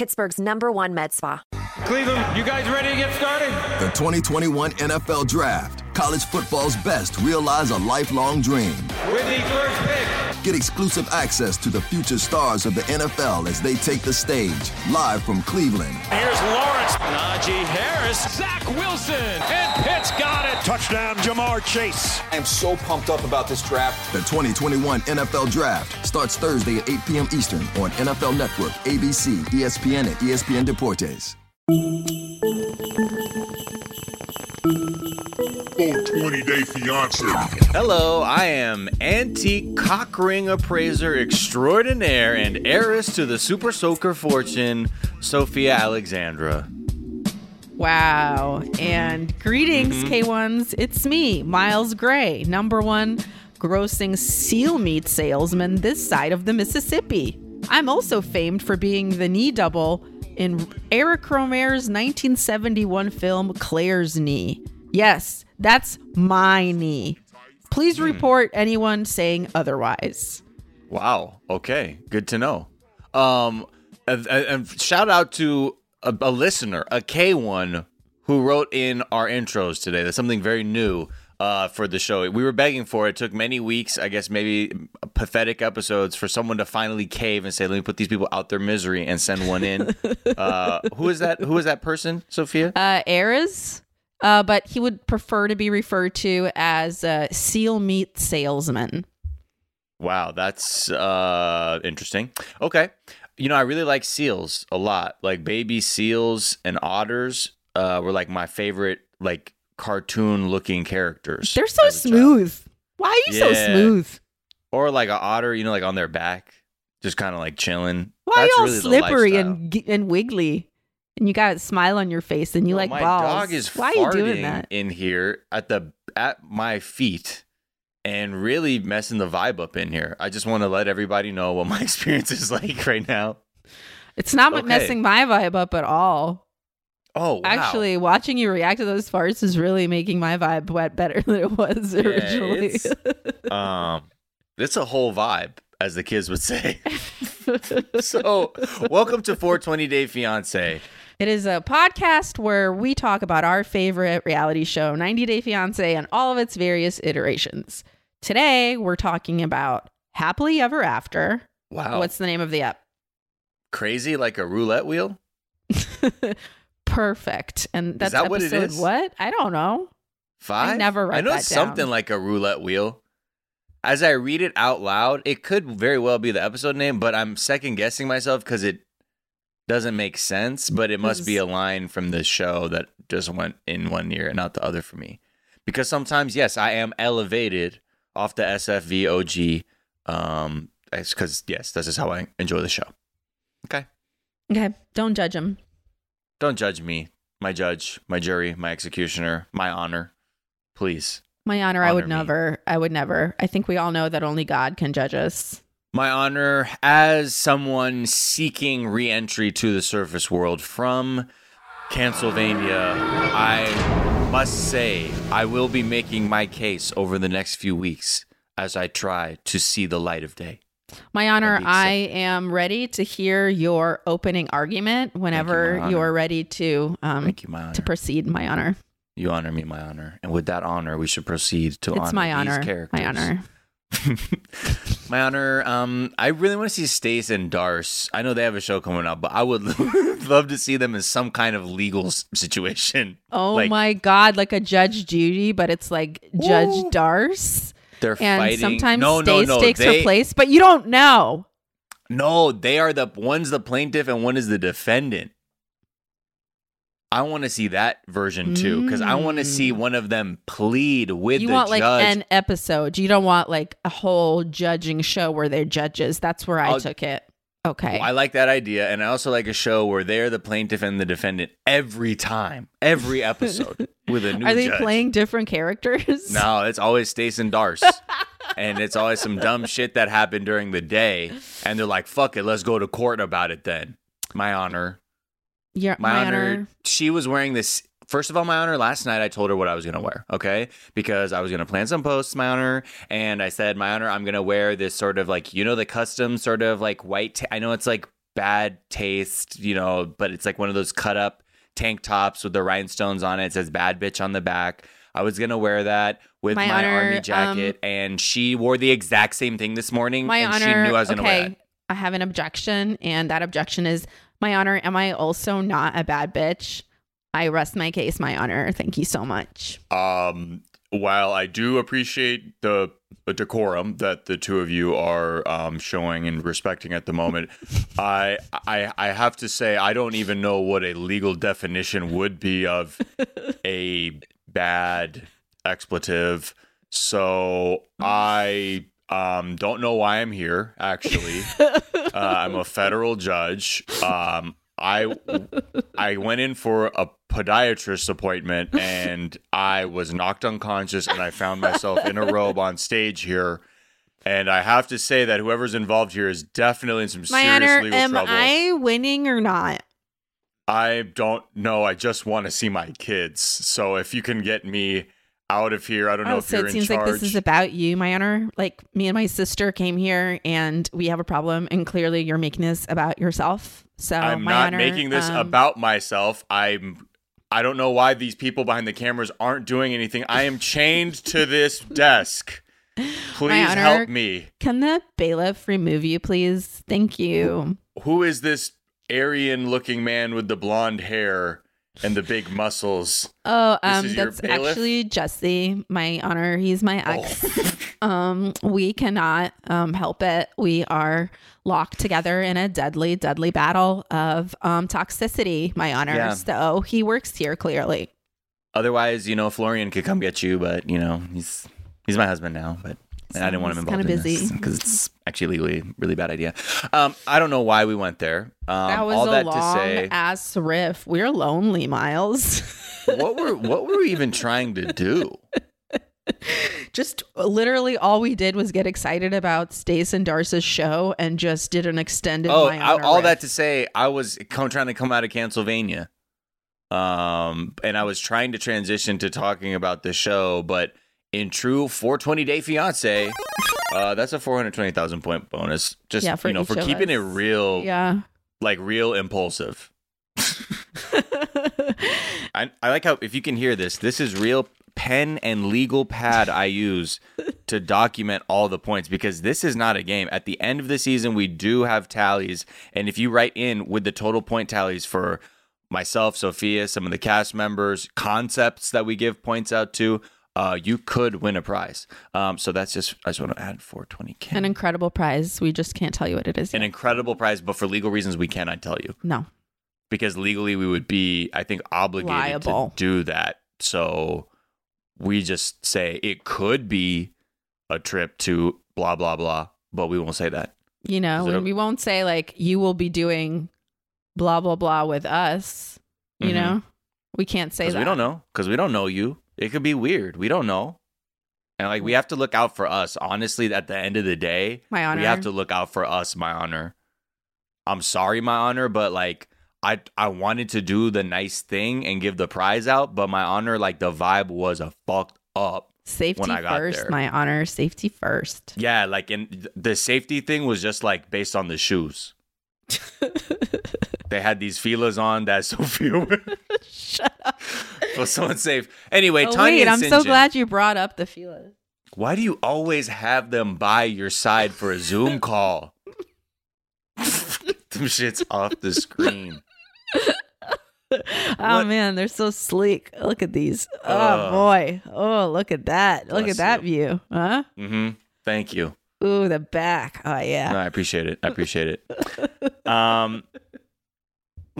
Pittsburgh's number one med spa. Cleveland, you guys ready to get started? The 2021 NFL Draft. College football's best realize a lifelong dream. With the first pick. Get exclusive access to the future stars of the NFL as they take the stage, live from Cleveland. Here's Lawrence, Najee Harris, Zach Wilson, and Pitts got it. Touchdown, Ja'Marr Chase. I am so pumped up about this draft. The 2021 NFL Draft starts Thursday at 8 p.m. Eastern on NFL Network, ABC, ESPN, and ESPN Deportes. 20 Day Fiance. Hello, I am antique cock ring appraiser extraordinaire and heiress to the super soaker fortune, Sophia Alexandra. Wow. And greetings, mm-hmm. K1s. It's me, Miles Gray, number one grossing seal meat salesman this side of the Mississippi. I'm also famed for being the knee double in Eric Rohmer's 1971 film Claire's Knee. Yes, that's my knee. Please report anyone saying otherwise. Wow. Okay. Good to know. Um, and, and- and shout out to a, a listener, a K1, who wrote in our intros today. That's something very new uh, for the show. We were begging for it. It took many weeks, I guess, maybe pathetic episodes for someone to finally cave and say, "Let me put these people out their misery and send one in." uh, who is that? Who is that person, Sophia? Uh, Eras, uh, but he would prefer to be referred to as a seal meat salesman. Wow, that's uh interesting. Okay. You know, I really like seals a lot. Like baby seals and otters uh were like my favorite like cartoon looking characters. They're so a child. smooth. Why are you so smooth? Or like an otter, you know, like on their back, just kind of like chilling. Why That's are you all really slippery and and wiggly? And you got a smile on your face and you No, like my balls. dog is Why are you doing that? in here at the at my feet and really messing the vibe up in here. I just want to let everybody know what my experience is like right now. It's not Okay. messing my vibe up at all. Oh, wow. Actually, watching you react to those farts is really making my vibe wet better than it was Yeah, originally. it's- um, it's a whole vibe, as the kids would say. so, welcome to 420 Day Fiance. It is a podcast where we talk about our favorite reality show, 90 Day Fiance, and all of its various iterations. Today, we're talking about Happily Ever After. Wow, What's the name of the app? crazy like a roulette wheel? Perfect. And that's that what it episode is? what? I don't know. Five? I never write I know something down. like a roulette wheel. As I read it out loud, it could very well be the episode name, but I'm second guessing myself because it doesn't make sense. But it must be a line from the show that just went in one ear and not the other for me. Because sometimes, yes, I am elevated off the SFVOG. Um, because yes, this is how I enjoy the show. Okay, Okay. Don't judge him. don't judge me, my judge, my jury, my executioner, my honor, please. My honor, I would me. never. I would never. I think we all know that only God can judge us. My honor as someone seeking re entry to the surface world from Pennsylvania, I must say I will be making my case over the next few weeks as I try to see the light of day. My honor, I am ready to hear your opening argument whenever Honor. you are ready to um Thank you, my honor. to proceed. My honor. you honor me, my honor. And with that honor, we should proceed to It's honor my these characters. My honor. My honor. Um, I really want to see Stace and Darce. I know they have a show coming up, but I would love to see them in some kind of legal situation. Oh Like, my God, like a Judge Judy, but it's like Judge Darce. They're And fighting. sometimes no, no, Stace no. takes they, her place, but you don't know. No, they are the one's the plaintiff and one is the defendant. I want to see that version too because I want to see one of them plead with Mm. you the want like an episode. You don't want like a whole judging show where they're judges. That's where I I'll- took it. Okay. I like that idea, and I also like a show where they're the plaintiff and the defendant every time, every episode with a new. Are they judge. playing different characters? No, it's always Stace and Darce. and it's always some dumb shit that happened during the day. And they're like, fuck it, let's go to court about it then. My honor. Yeah, My, my, honor. honor. She was wearing this. First of all, my honor, last night I told her what I was going to wear, okay? Because I was going to plan some posts, my honor. And I said, my honor, I'm going to wear this sort of like, you know, the custom sort of like white. ta- I know it's like bad taste, you know, but it's like one of those cut up tank tops with the rhinestones on it. It says bad bitch on the back. I was going to wear that with my, My honor, army um, jacket. and she wore the exact same thing this morning. My and honor. she knew I was going to okay, wear it. I have an objection, and that objection is my honor. Am I also not a bad bitch? I rest my case, my honor. Thank you so much. Um, while I do appreciate the, the decorum that the two of you are um, showing and respecting at the moment, I, I I have to say I don't even know what a legal definition would be of a bad expletive. So I um, don't know why I'm here. Actually, uh, I'm a federal judge. Um, I I went in for a podiatrist appointment and I was knocked unconscious and I found myself in a robe on stage here. And I have to say that whoever's involved here is definitely in some My serious honor, legal am trouble. I winning or not? I don't know. I just want to see my kids. So if you can get me out of here, I don't know Oh, if so you're it in seems charge. like this is about you, my honor. Like me and my sister came here and we have a problem, and clearly you're making this about yourself. So I'm not honor, making this um, about myself. I'm I don't know why these people behind the cameras aren't doing anything. I am chained to this desk. Please honor- help me. Can the bailiff remove you, please? Thank you. Who is this Aryan looking man with the blonde hair and the big muscles? Oh, um, that's actually Jesse, my honor. He's my ex. um, we cannot um help it. We are locked together in a deadly, deadly battle of um toxicity, my honor. Yeah. So he works here clearly. Otherwise, you know, Florian could come get you, but you know, he's he's my husband now, but and I didn't want him involved kinda in busy. because it's actually legally a really bad idea. Um, I don't know why we went there. Um, that was all a that long to say, ass riff. We're lonely, Miles. what were what were we even trying to do? just literally all we did was get excited about Stace and Darce's show and just did an extended. Oh, I, all riff. that to say, I was come, trying to come out of Pennsylvania, um, and I was trying to transition to talking about the show, but in true 420 day fiance, uh, that's a 420,000 point bonus. Just Yeah, for you know, for keeping it real, Yeah. like real impulsive. I, I like how if you can hear this, this is real pen and legal pad I use to document all the points because this is not a game. At the end of the season, we do have tallies, and if you write in with the total point tallies for myself, Sophia, some of the cast members, concepts that we give points out to, uh, you could win a prize. Um, so that's just I just want to add 420k. An incredible prize. We just can't tell you what it is. An yet. incredible prize, but for legal reasons, we cannot tell you no. because legally we would be, I think, obligated Liable. to do that. So we just say it could be a trip to blah blah blah, but we won't say that. You know, and we won't say like you will be doing blah blah blah with us. You Mhm. know, we can't say that. we don't know. Because we don't know you. It could be weird. We don't know. And like we hmm. have to look out for us. Honestly, at the end of the day, My honor. we have to look out for us, my honor. I'm sorry, my honor, but like I I wanted to do the nice thing and give the prize out, but my honor, like the vibe was a fucked up. Safety when I got first, there. my honor. Safety first. Yeah, like and the safety thing was just like based on the shoes. they had these feelers on that Sophia Shut up. was so unsafe. Anyway, Oh, Tanya wait, I'm so glad you brought up the feelers. Why do you always have them by your side for a Zoom call? them shits off the screen. Oh What- man, they're so sleek. Look at these. Oh Ugh. boy. Oh, look at that. Look at that you. view. Huh? Mm-hmm. Thank you. Ooh, the back. Oh yeah. No, I appreciate it. I appreciate it. Um,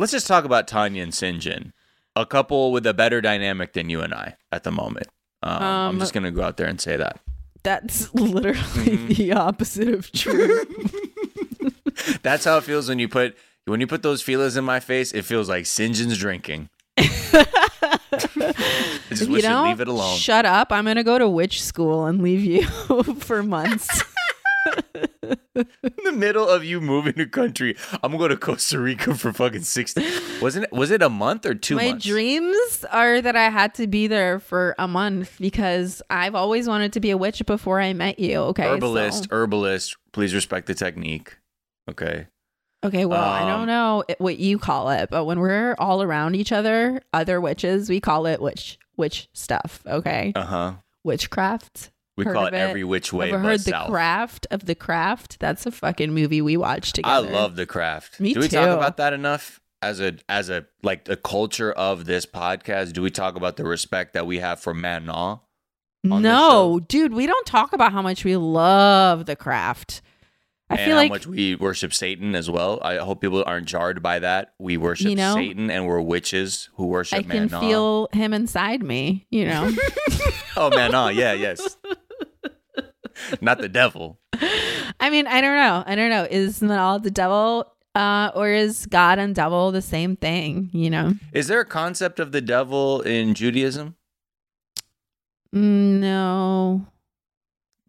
let's just talk about Tanya and Syngin, a couple with a better dynamic than you and I at the moment. Um, I'm Um, just gonna go out there and say that. That's literally Mm-hmm. the opposite of true. That's how it feels when you put when you put those feelers in my face. It feels like. John's drinking. I just If wish you you'd leave it alone. shut up, I'm gonna go to witch school and leave you for months. In the middle of you moving to country, I'm gonna Costa Rica for fucking sixty. Wasn't it? Was it a month or two My months? dreams are that I had to be there for a month because I've always wanted to be a witch before I met you. Okay, so- herbalist, herbalist. Please respect the technique. Okay. Okay, well, I Um, don't know what you call it, but when we're all around each other, other witches, we call it witch witch stuff. Okay, Uh huh. witchcraft. We Heard call of it every which way Ever heard the south. craft of the craft? That's a fucking movie we watched together. I love the craft. Me Do we talk about that enough as a as a like the culture of this podcast? Do we talk about the respect that we have for Manon? No, dude, we don't talk about how much we love the craft. I and feel how like much we worship Satan as well. I hope people aren't jarred by that. We worship You know, Satan and we're witches who worship I can Manon. feel him inside me. You know, Oh Manon, yeah, yes. Not the devil. I mean, I don't know. I don't know. Is Manon the devil, uh, or is God and devil the same thing? You know, Is there a concept of the devil in Judaism? no,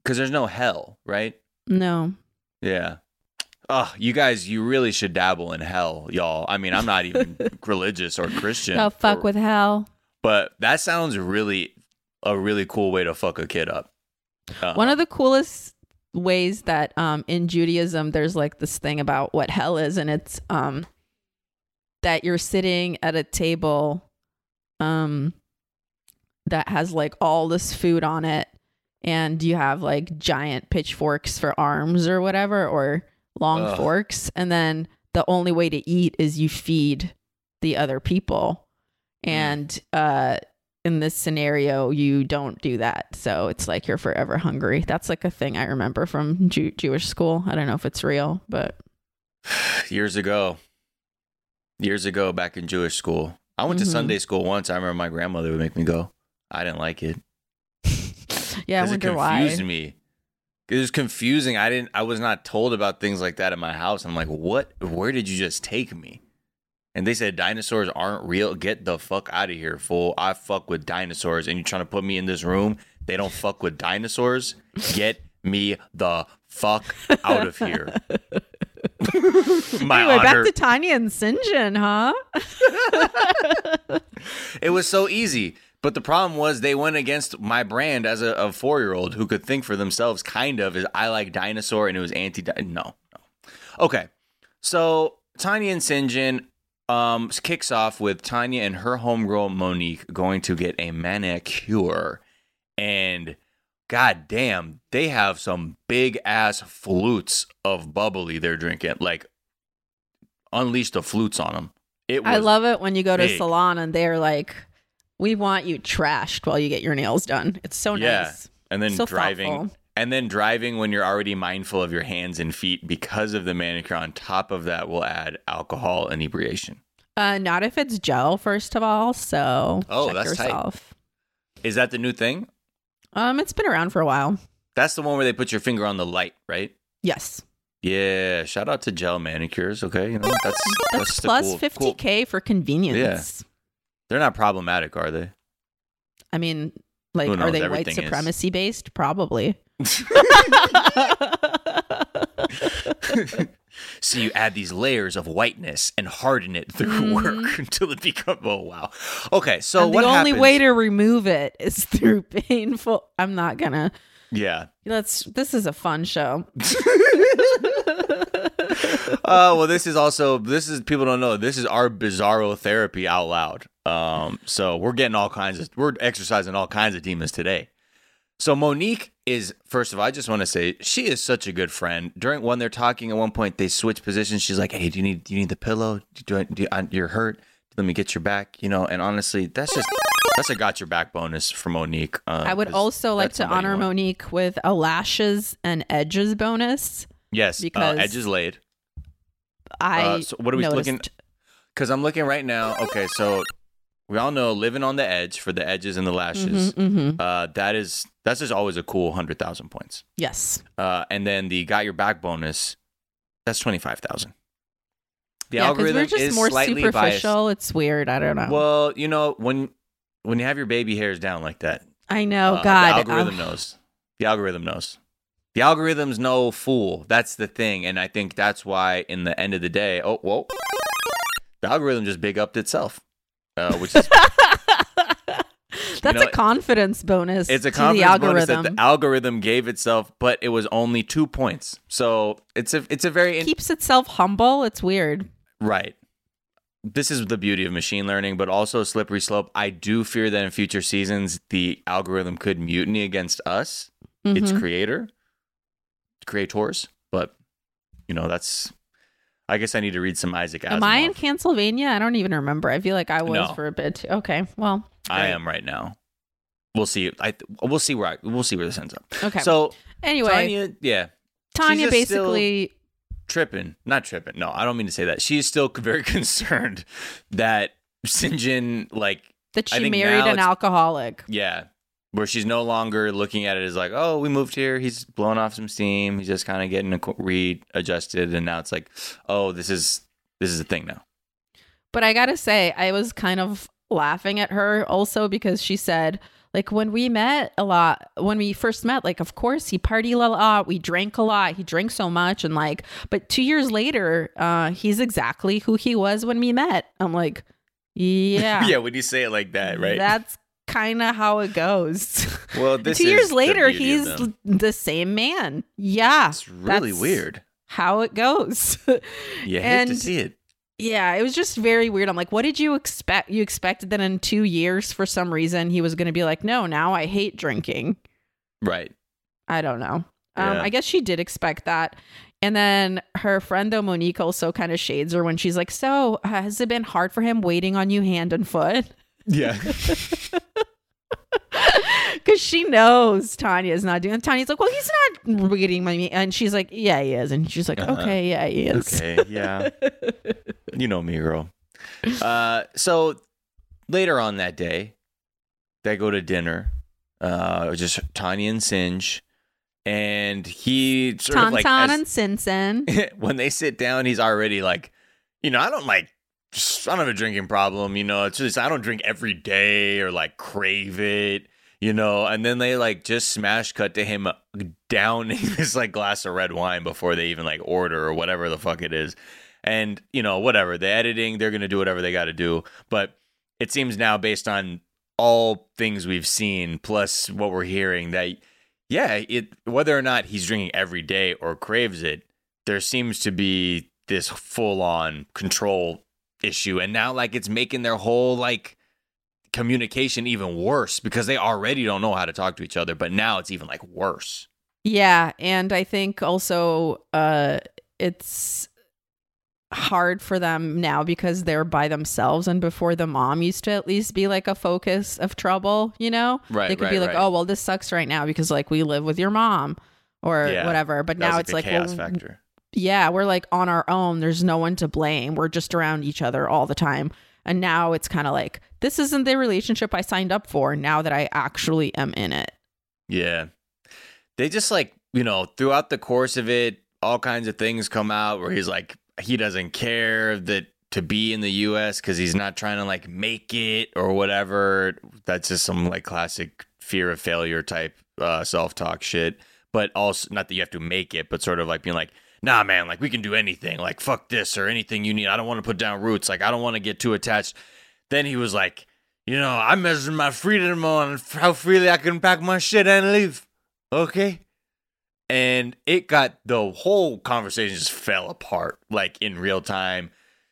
Because there's no hell, right? no. Yeah. Oh, you guys, you really should dabble in hell, y'all. I mean, I'm not even religious or Christian. Go fuck or- with hell. But that sounds really a really cool way to fuck a kid up. Uh, One of the coolest ways that um in Judaism there's like this thing about what hell is and it's um that you're sitting at a table um that has like all this food on it and you have like giant pitchforks for arms or whatever or long Ugh. forks and then the only way to eat is you feed the other people. And uh in this scenario you don't do that so it's like you're forever hungry that's like a thing i remember from Jew- jewish school i don't know if it's real but years ago, years ago, back in Jewish school, I went Mhm. to Sunday school once. I remember my grandmother would make me go. I didn't like it yeah i wonder it confused why me. It was confusing. I didn't. I was not told about things like that in my house. I'm like, what? Where did you just take me? And they said dinosaurs aren't real. Get the fuck out of here, fool! I fuck with dinosaurs, and you're trying to put me in this room? They don't fuck with dinosaurs. Get me the fuck out of here. my anyway honor. back to tanya and syngin huh It was so easy. But the problem was they went against my brand as a, a four year old who could think for themselves, kind of, is I like dinosaur and it was anti No, no. Okay. So Tanya and Syngin um, kicks off with Tanya and her homegirl Monique going to get a manicure. And god damn, they have some big ass flutes of bubbly they're drinking. Like, unleash the flutes on them. It was i love it when you go to big. salon and they're like we want you trashed while you get your nails done it's so Yeah. nice and then So driving thoughtful. And then driving when you're already mindful of your hands and feet because of the manicure on top of that will add alcohol inebriation uh not if it's gel first of all so Oh, check that's tight. yourself is that the new thing um it's been around for a while that's the one where they put your finger on the light right yes yeah shout out to gel manicures okay you know that's That's that's the plus cool- 50k cool- for convenience. Yeah. they're not problematic are they I mean, like, are they white Everything is. supremacy based? Probably. so you add these layers of whiteness and harden it through work until it becomes oh wow okay so Mm-hmm. what the only happens- way to remove it is through painful. I'm not gonna. yeah Let's. This is a fun show. uh, well, this is also this is people don't know this is our bizarro therapy out loud. Um, so we're getting all kinds of we're exercising all kinds of demons today. So Monique is first of all, I just want to say she is such a good friend. During when they're talking at one point, they switch positions. She's like, "Hey, do you need do you need the pillow? Do, I, do I, you're hurt? Let me get your back." You know, and honestly, that's just that's a got your back bonus for Monique. Um, I would also like to honor. Monique with a lashes and edges bonus. Yes, because- uh, edges laid. I Uh, so what are we noticed- looking- Because I'm looking right now. Okay, so we all know living on the edge for the edges and the lashes. Mhm, mhm. Uh, that is that's just always a cool hundred thousand points. Yes. Uh, and then the got your back bonus. that's twenty five thousand. The yeah, algorithm we're just is more slightly superficial. It's weird. I don't know. Well, you know when when you have your baby hairs down like that, I know. uh, God, the algorithm knows. The algorithm knows. The algorithm's no fool. That's the thing, and I think that's why, in the end of the day, oh whoa, the algorithm just big upped itself, uh, which is That's know, a confidence bonus. it's a confidence the bonus that the algorithm gave itself, but it was only two points. So it's a it's a very in- keeps itself humble. It's weird. right. This is the beauty of machine learning, but also a slippery slope. I do fear that in future seasons, the algorithm could mutiny against us, its Mhm. creator, creators. But you know, that's. I guess I need to read some Isaac Asimov. Am I in Pennsylvania? I don't even remember. I feel like I was No. for a bit. Too. Okay, well, I am right now. We'll see. I we'll see where I we'll see where this ends up. Okay. So anyway, Tanya, Tanya, yeah, just basically. tripping. Not tripping. No, I don't mean to say that. She's still very concerned that Syngin, like, that she married an alcoholic. yeah, where she's no longer looking at it as like, oh, we moved here. He's blowing off some steam. He's just kind of getting readjusted, and now it's like, oh, this is this is a thing now. But I gotta say, I was kind of laughing at her also because she said, like, when we met a lot, when we first met, like, of course, he partied a lot, we drank a lot, he drank so much, and like, but two years later, uh, he's exactly who he was when we met. I'm like, yeah, yeah, when you say it like that, right? That's kind of how it goes. well, this two is years later, of he's the same man. Yeah, It's really weird. How it goes. You hate to see it. Yeah, it was just very weird. I'm like, what did you expect? You expected that in two years, for some reason, he was going to be like, no, now I hate drinking. Right. I don't know. Um, Yeah. I guess she did expect that. And then her friend, though, Monique, also kind of shades her when she's like, so has it been hard for him waiting on you hand and foot? Yeah. Because she knows Tanya is not doing. It. Tanya's like, well, he's not reading me, and she's like, yeah, he is, and she's like, Uh-huh. okay, yeah, he is. Okay, yeah. you know me, girl. Uh, so later on that day, they go to dinner. Uh, just Tanya and Singe, and he sort of like as- and Sinsen. when they sit down, he's already like, you know, I don't like, I don't have a drinking problem. You know, it's just I don't drink every day or like crave it. You know, and then they like just smash cut to him uh, downing this like glass of red wine before they even like order or whatever the fuck it is. And you know, whatever the editing, they're gonna do whatever they got to do. But it seems now, based on all things we've seen plus what we're hearing, that yeah, it whether or not he's drinking every day or craves it, there seems to be this full on control issue. And now like it's making their whole like communication even worse because they already don't know how to talk to each other, but now it's even like worse. Yeah, and I think also uh it's hard for them now because they're by themselves and before the mom used to at least be like a focus of trouble, you know? Right, They could right, be like, right. "Oh, well this sucks right now because like we live with your mom." Or Yeah, whatever. But now it's like, chaos well, factor. Yeah, we're like on our own. There's no one to blame. We're just around each other all the time. And now it's kind of like, this isn't the relationship I signed up for now that I actually am in it. Yeah. They just like, you know, throughout the course of it, all kinds of things come out where he's like, he doesn't care that to be in the US because he's not trying to like make it or whatever. That's just some like classic fear of failure type uh, self talk shit. But also, not that you have to make it, but sort of like being like, nah, man, like we can do anything. Like, fuck this or anything you need. I don't want to put down roots. Like, I don't want to get too attached. Then he was like, you know, I measure my freedom on how freely I can pack my shit and leave. Okay. And it got the whole conversation just fell apart like in real time.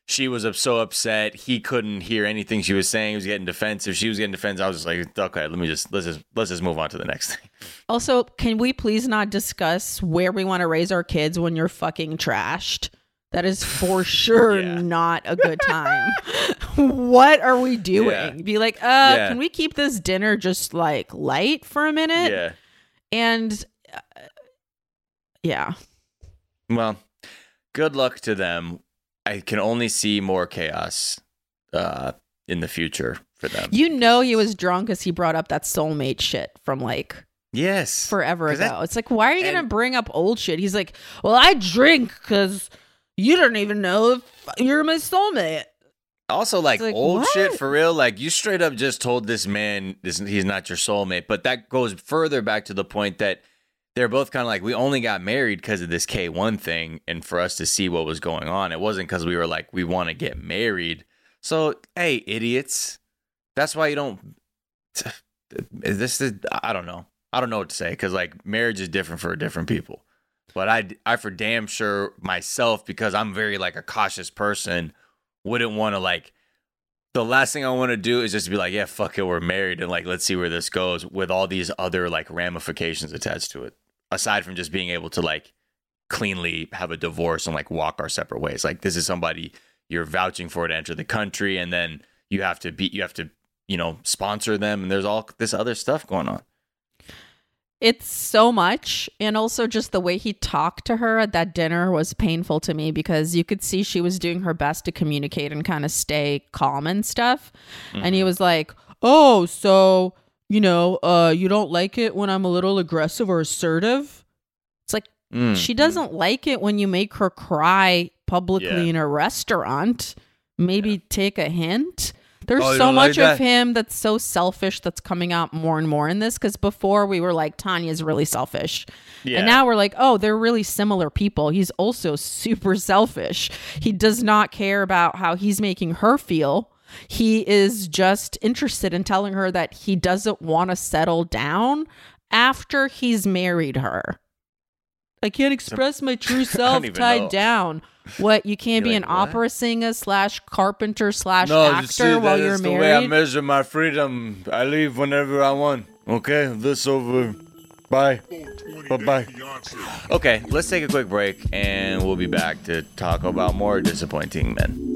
She was up- so upset. He couldn't hear anything she was saying. He was getting defensive. She was getting defensive. I was just like, okay, let me just let's just let's just move on to the next thing. Also, can we please not discuss where we want to raise our kids when you're fucking trashed? That is for sure Yeah. not a good time. what are we doing? Yeah. Be like, uh, Yeah. can we keep this dinner just like light for a minute? Yeah. And uh, yeah. Well, good luck to them. I can only see more chaos uh, in the future for them. You know he was drunk because he brought up that soulmate shit from like yes. forever ago. that- it's like, why are you gonna bring up old shit? He's like, well, I drink because you don't even know if you're my soulmate. Also, like, like, old shit for real. Like you straight up just told this man this, he's not your soulmate. But that goes further back to the point that they're both kind of like we only got married because of this K one thing, and for us to see what was going on. It wasn't because we were like we want to get married. So hey, idiots, that's why you don't. This is I don't know. I don't know what to say because like marriage is different for different people. But I I for damn sure myself because I'm very like a cautious person wouldn't want to like the last thing I want to do is just be like, yeah, fuck it, we're married and like let's see where this goes with all these other like ramifications attached to it. Aside from just being able to like cleanly have a divorce and like walk our separate ways. Like this is somebody you're vouching for to enter the country and then you have to be you have to, you know, sponsor them and there's all this other stuff going on. It's so much. And also, just the way he talked to her at that dinner was painful to me because you could see she was doing her best to communicate and kind of stay calm and stuff. And he mm-hmm. was like, Oh, so, you know, uh, you don't like it when I'm a little aggressive or assertive? It's like, Mm. she doesn't like it when you make her cry publicly Yeah. in a restaurant. Maybe take a hint. There's Oh, so don't like much of him that's so selfish that's coming out more and more in this because before we were like Tanya's really selfish. Yeah. And now we're like, oh, they're really similar people. He's also super selfish. He does not care about how he's making her feel. He is just interested in telling her that he doesn't want to settle down after he's married her. I can't express my true self tied know. down. What you can't You're be like, an what? opera singer slash carpenter slash No, actor you see, while that you're is the way I measure my freedom. I leave whenever I want. Okay, this over. Bye. Bye bye. Okay, let's take a quick break and we'll be back to talk about more disappointing men.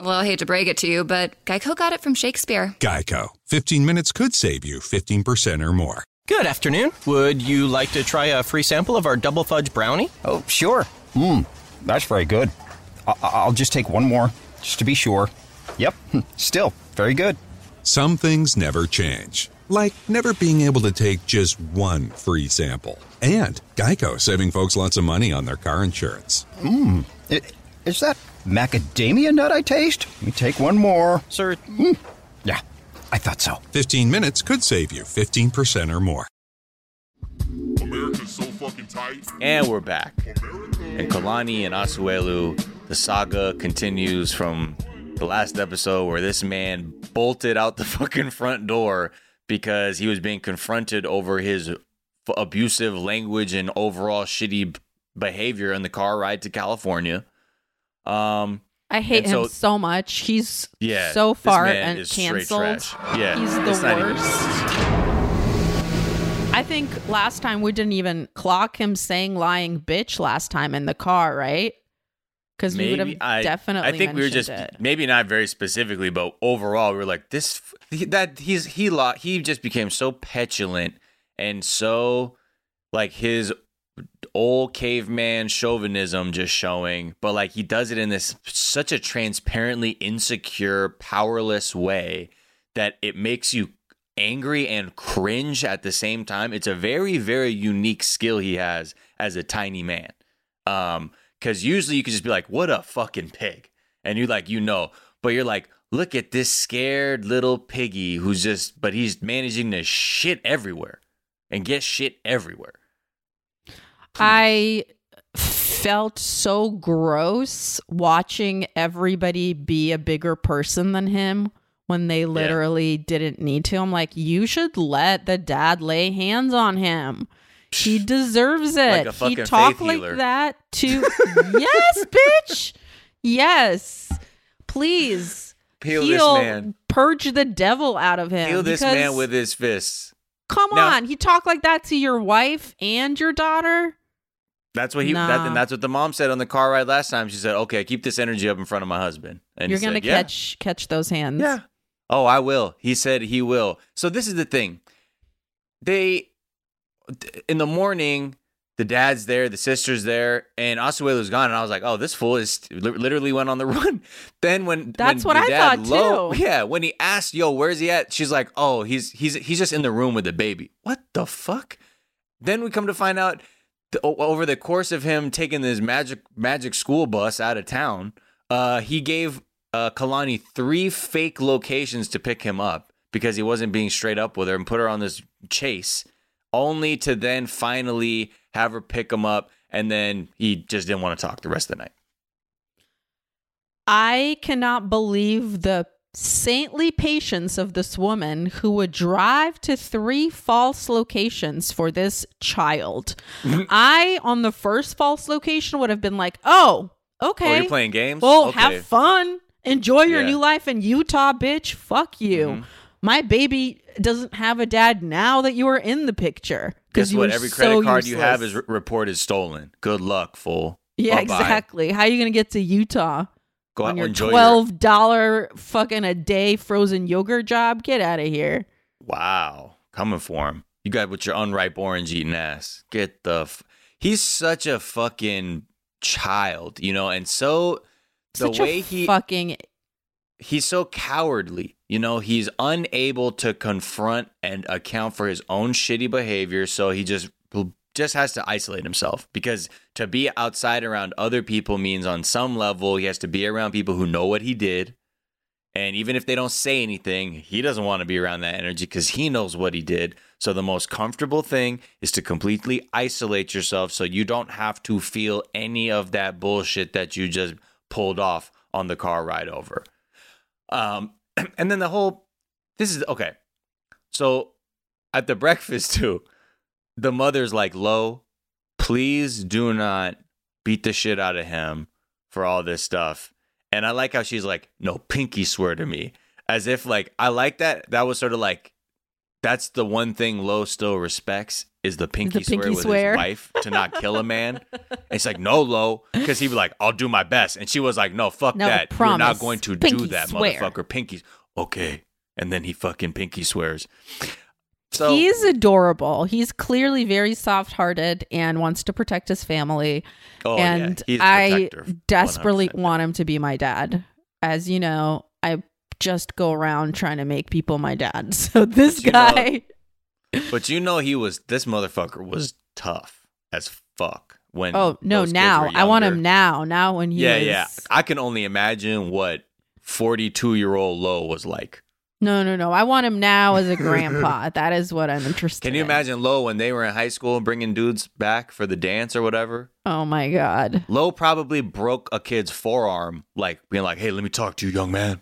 Well, I hate to break it to you, but Geico got it from Shakespeare. Geico. 15 minutes could save you 15% or more. Good afternoon. Would you like to try a free sample of our double fudge brownie? Oh, sure. Mmm, that's very good. I- I'll just take one more, just to be sure. Yep, still very good. Some things never change, like never being able to take just one free sample. And Geico saving folks lots of money on their car insurance. Mmm, is that macadamia nut I taste? Let me take one more. Sir, hmm. Yeah, I thought so. 15 minutes could save you 15% or more. America's so fucking tight. And we're back. And Kalani and Asuelu, the saga continues from the last episode where this man bolted out the fucking front door because he was being confronted over his f- abusive language and overall shitty behavior in the car ride to California. Um, I hate him so- so much. He's yeah, so far and canceled. Yeah, He's the worst. I think last time we didn't even clock him saying lying bitch last time in the car, right? Because we would have definitely. I think we were just it. maybe not very specifically, but overall we were like this. That he's he he just became so petulant and so like his old caveman chauvinism just showing, but like he does it in this such a transparently insecure, powerless way that it makes you angry and cringe at the same time. It's a very very unique skill he has as a tiny man. Um cuz usually you could just be like what a fucking pig and you like you know, but you're like look at this scared little piggy who's just but he's managing to shit everywhere and get shit everywhere. I felt so gross watching everybody be a bigger person than him when they literally didn't need to. I'm like, you should let the dad lay hands on him. He deserves it. Like he talked like healer. that to Yes, bitch. Yes. Please. Heal this man. Purge the devil out of him. Heal this man with his fists. Come Now- on. He talked like that to your wife and your daughter? That's what he. That, and that's what the mom said on the car ride last time. She said, "Okay, keep this energy up in front of my husband." And You're gonna said, yeah. catch catch those hands. Yeah, Oh, I will. He said he will. So this is the thing. They in the morning, the dad's there, the sister's there, and Asuelu's gone. And I was like, oh, this fool is li- literally went on the run. Then when That's when what I dad thought, too. Yeah, when he asked, yo, where's he at? She's like, oh, he's he's he's just in the room with the baby. What the fuck? Then we come to find out over the course of him taking this magic magic school bus out of town, uh, he gave uh, Kalani three fake locations to pick him up because he wasn't being straight up with her and put her on this chase, only to then finally have her pick him up. And then he just didn't want to talk the rest of the night. I cannot believe the saintly patience of this woman who would drive to three false locations for this child. I, on the first false location, would have been like, oh, okay. Oh, you're playing games? Well, Okay. have fun. Enjoy your Yeah. new life in Utah, bitch. Fuck you. Mhm. My baby doesn't have a dad now that you are in the picture. Guess what? Every credit so card you have useless. is re- report is stolen. Good luck, fool. Yeah, Bye-bye. exactly. How are you gonna get to Utah Go on and your enjoy twelve dollar fucking a day frozen yogurt job? Get out of here. Wow, coming for him. You got with your unripe orange eating ass. Get the. F- He's such a fucking child, you know, and so the Such way he fucking he's so cowardly. You know, he's unable to confront and account for his own shitty behavior, so he just just has to isolate himself because to be outside around other people means on some level he has to be around people who know what he did. And even if they don't say anything, he doesn't want to be around that energy because he knows what he did. So the most comfortable thing is to completely isolate yourself so you don't have to feel any of that bullshit that you just pulled off on the car ride over. Um, and then the whole this is okay. So at the breakfast too, the mother's like, "Lo, please do not beat the shit out of him for all this stuff." And I like how she's like, "No, pinky swear to me," as if like I like that. That was sort of like that's the one thing Lo still respects is the pinky, The swear pinky with swear. his wife to not kill a man. and it's like, no, Lo, because he'd be like, I'll do my best. And she was like, no, fuck No, that. You're not going to do that, swear. motherfucker. Pinky. Okay. And then he fucking pinky swears. So He's adorable. He's clearly very soft-hearted and wants to protect his family. Oh, yeah. and He's a I desperately want him to be my dad. As you know, I just go around trying to make people my dad. So this But you know- guy, but you know he was this motherfucker was tough as fuck when oh no, now I want him now. Now when he Yeah, is, yeah. I can only imagine what 42 year old Lo was like. No, no, no. I want him now as a grandpa. that is what I'm interested. Can you in. imagine Lo when they were in high school bringing dudes back for the dance or whatever? Oh my god. Lo probably broke a kid's forearm, like being like, "Hey, let me talk to you, young man."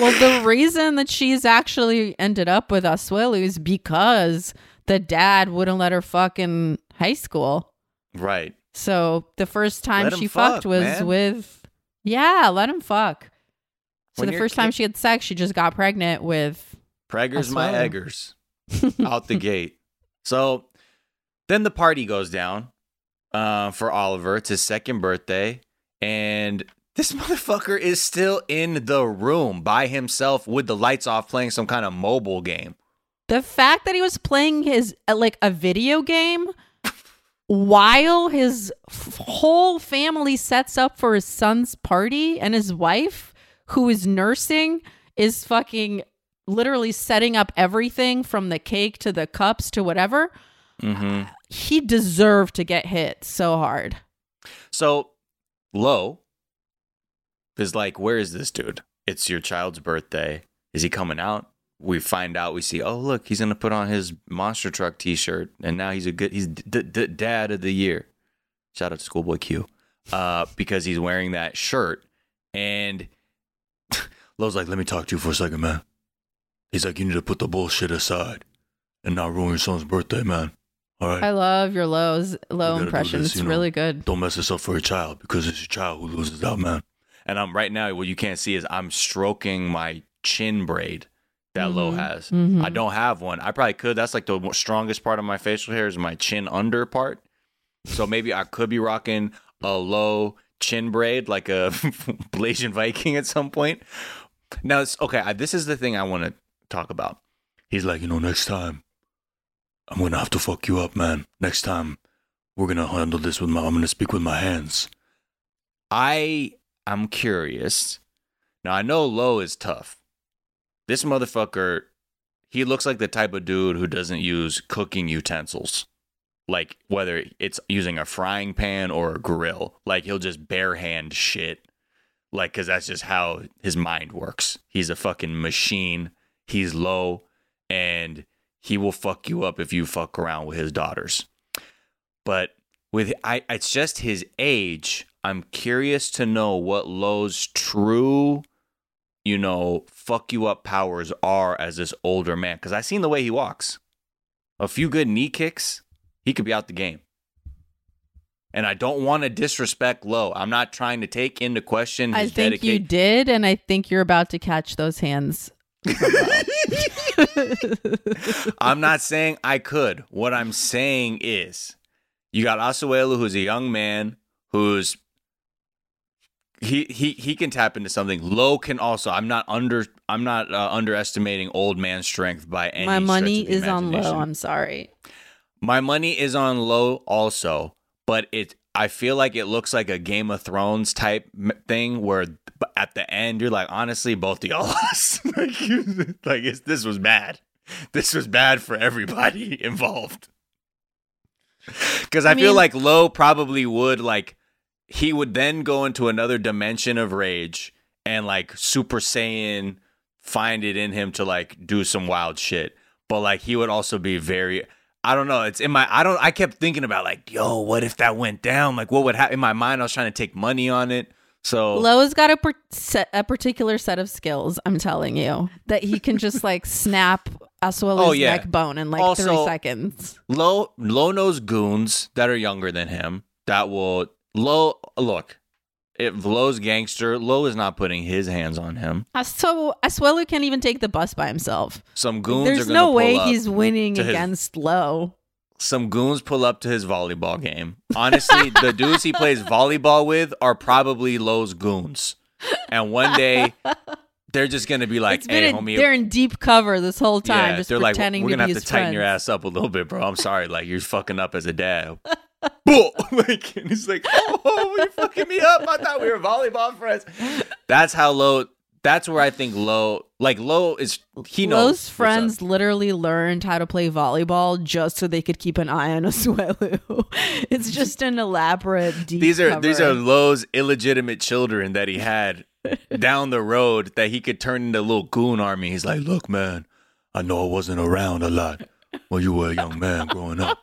Well, the reason that she's actually ended up with Asuelu is because the dad wouldn't let her fuck in high school. Right. So the first time Let him she fuck, fucked was man. with, yeah, let him fuck. So When the first time she had sex, she just got pregnant with. Preggers my eggers out the gate. So then the party goes down uh, for Oliver. It's his second birthday, and this motherfucker is still in the room by himself with the lights off, playing some kind of mobile game. The fact that he was playing his uh, like a video game while his f- whole family sets up for his son's party and his wife who is nursing is fucking literally setting up everything from the cake to the cups to whatever. Mm-hmm. He deserved to get hit so hard. So Lo is like, Where is this dude? It's your child's birthday. Is he coming out? We find out, we see, oh, look, he's to put on his monster truck t shirt. And now he's a good, he's d- d- dad of the year. Shout out to Schoolboy Q. Uh, because he's wearing that shirt. And Lo's like, Let me talk to you for a second, man. He's like, You need to put the bullshit aside and not ruin your son's birthday, man. All right. I love your lows low gotta impression. this, It's you know. really good. Don't mess this up for your child because it's your child who loses out, man. And I'm right now. What you can't see is I'm stroking my chin braid that Lo Mhm. has. Mhm. I don't have one. I probably could. That's like the strongest part of my facial hair is my chin under part. So maybe I could be rocking a low chin braid like a Blasian Viking at some point. Now, it's, okay, I, this is the thing I want to talk about. He's like, you know, next time I'm gonna have to fuck you up, man. Next time we're gonna handle this with my. I'm gonna speak with my hands. I I'm curious. Now I know Lo is tough. This motherfucker, he looks like the type of dude who doesn't use cooking utensils. Like whether it's using a frying pan or a grill. Like he'll just bare hand shit. Like cuz that's just how his mind works. He's a fucking machine. He's Lo and he will fuck you up if you fuck around with his daughters. But with I it's just his age. I'm curious to know what Lo's true, you know, fuck you up powers are as this older man. Because I seen the way he walks. A few good knee kicks, he could be out the game. And I don't want to disrespect Lo. I'm not trying to take into question I think you did, and I think you're about to catch those hands. I'm not saying I could. What I'm saying is, you got Asuelu, who's a young man who's he he he can tap into something. Lo can also. I'm not under. I'm not uh, underestimating old man strength by any. My money of the is on Lo. I'm sorry. My money is on Lo also, but it I feel like it looks like a Game of Thrones type thing where at the end you're like, honestly, both of y'all lost. like, you- like it's, this was bad. This was bad for everybody involved. Because I, I feel like Lo probably would like he would then go into another dimension of rage and like Super Saiyan find it in him to like do some wild shit. But like he would also be very I don't know. It's in my I don't I kept thinking about like, yo, what if that went down? Like what would happen in my mind? I was trying to take money on it. So Lo's got a, per- set, a particular set of skills, I'm telling you, that he can just like snap Asuelu's Oh, yeah. neck bone in like Also- three seconds. Lo Lo nose goons that are younger than him that will low look. If Lo's gangster, Lo is not putting his hands on him. So Asuelu can't even take the bus by himself. Some goons There's no pull way he's winning to his- against Lo. some goons pull up to his volleyball game. Honestly, the dudes he plays volleyball with are probably Lo's goons. And one day they're just gonna be like, "Hey, a- homie." they're in deep cover this whole time, yeah, just they're like, pretending "We're to gonna be have to tighten your ass up a little bit, bro. I'm sorry, like you're fucking up as a dad." Bull. like, and he's like, "Oh, you're fucking me up. I thought we were volleyball friends." That's how Lo. That's where I think Lo, like Lo is he knows. Up. friends literally learned how to play volleyball just so they could keep an eye on Asuelu. it's just an elaborate these are these are Lo's illegitimate children that he had down the road that he could turn into a little goon army. He's like, look, man, I know I wasn't around a lot when you were a young man growing up,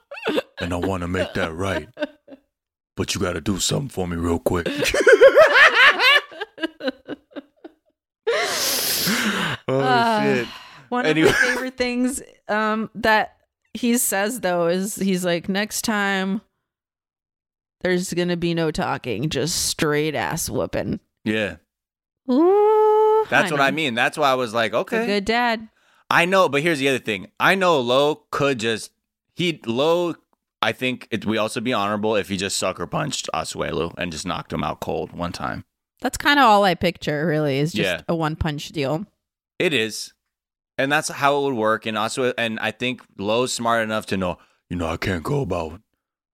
and I want to make that right. But you got to do something for me real quick. oh Uh, shit! One Anyway. of my favorite things um, that he says though is he's like, next time there's gonna be no talking, just straight ass whooping. Yeah, Ooh, that's what I mean. That's why I was like, okay, good dad. I know, but here's the other thing. I know Lo could just he Lo. I think it we also be honorable if he just sucker punched Asuelu and just knocked him out cold one time. That's kind of all I picture. Really, is just Yeah. a one punch deal. It is, and that's how it would work. And also, and I think Lo's smart enough to know, you know, I can't go about.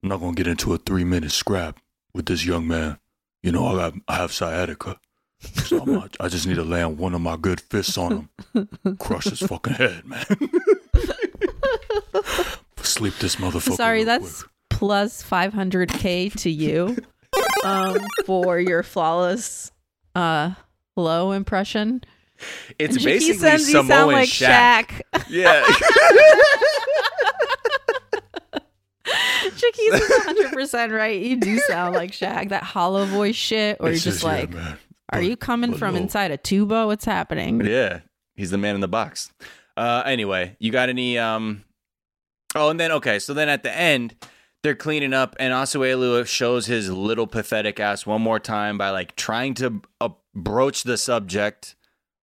I'm not gonna get into a three minute scrap with this young man. You know, I got I have sciatica, so not, I just need to land one of my good fists on him, crush his fucking head, man. Sleep this motherfucker. Sorry, real that's plus 500k to you um, for your flawless uh, Lo impression. It's And basically says you Samoan sound like Shaq. Shaq. Yeah. Shaquille's is 100% right. You do sound like Shaq. That hollow voice shit, or you're just just, like, man. are you coming but from Lo. inside a tuba? What's happening? Yeah, he's the man in the box. Uh, anyway, you got any? Um, oh, and then okay, so then at the end, they're cleaning up, and Asuelu shows his little pathetic ass one more time by like trying to uh, broach the subject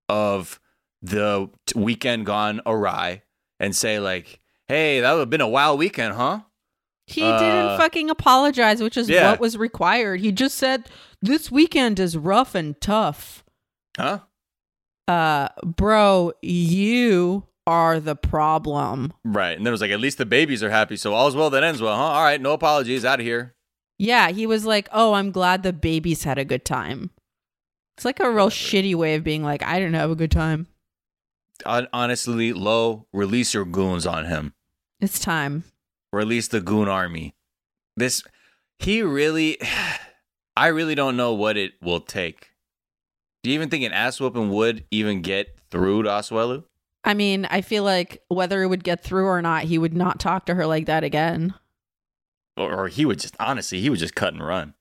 of the weekend gone awry and say like, "Hey, that would have been a wild weekend, huh?" He Uh, didn't fucking apologize, which is yeah. what was required. He just said, this weekend is rough and tough. Huh? uh, bro, you are the problem. Right. And then it was like, at least the babies are happy. So all's well that ends well, huh? All right. No apologies. Out of here. Yeah, he was like, "Oh, I'm glad the babies had a good time." It's like a real shitty way of being like, "I didn't have a good time." Honestly, Lo, release your goons on him. It's time. Release the goon army. This, he really, I really don't know what it will take. Do you even think an ass whooping would even get through to Asuelu? I mean, I feel like whether it would get through or not, he would not talk to her like that again. Or, or he would just, honestly, he would just cut and run.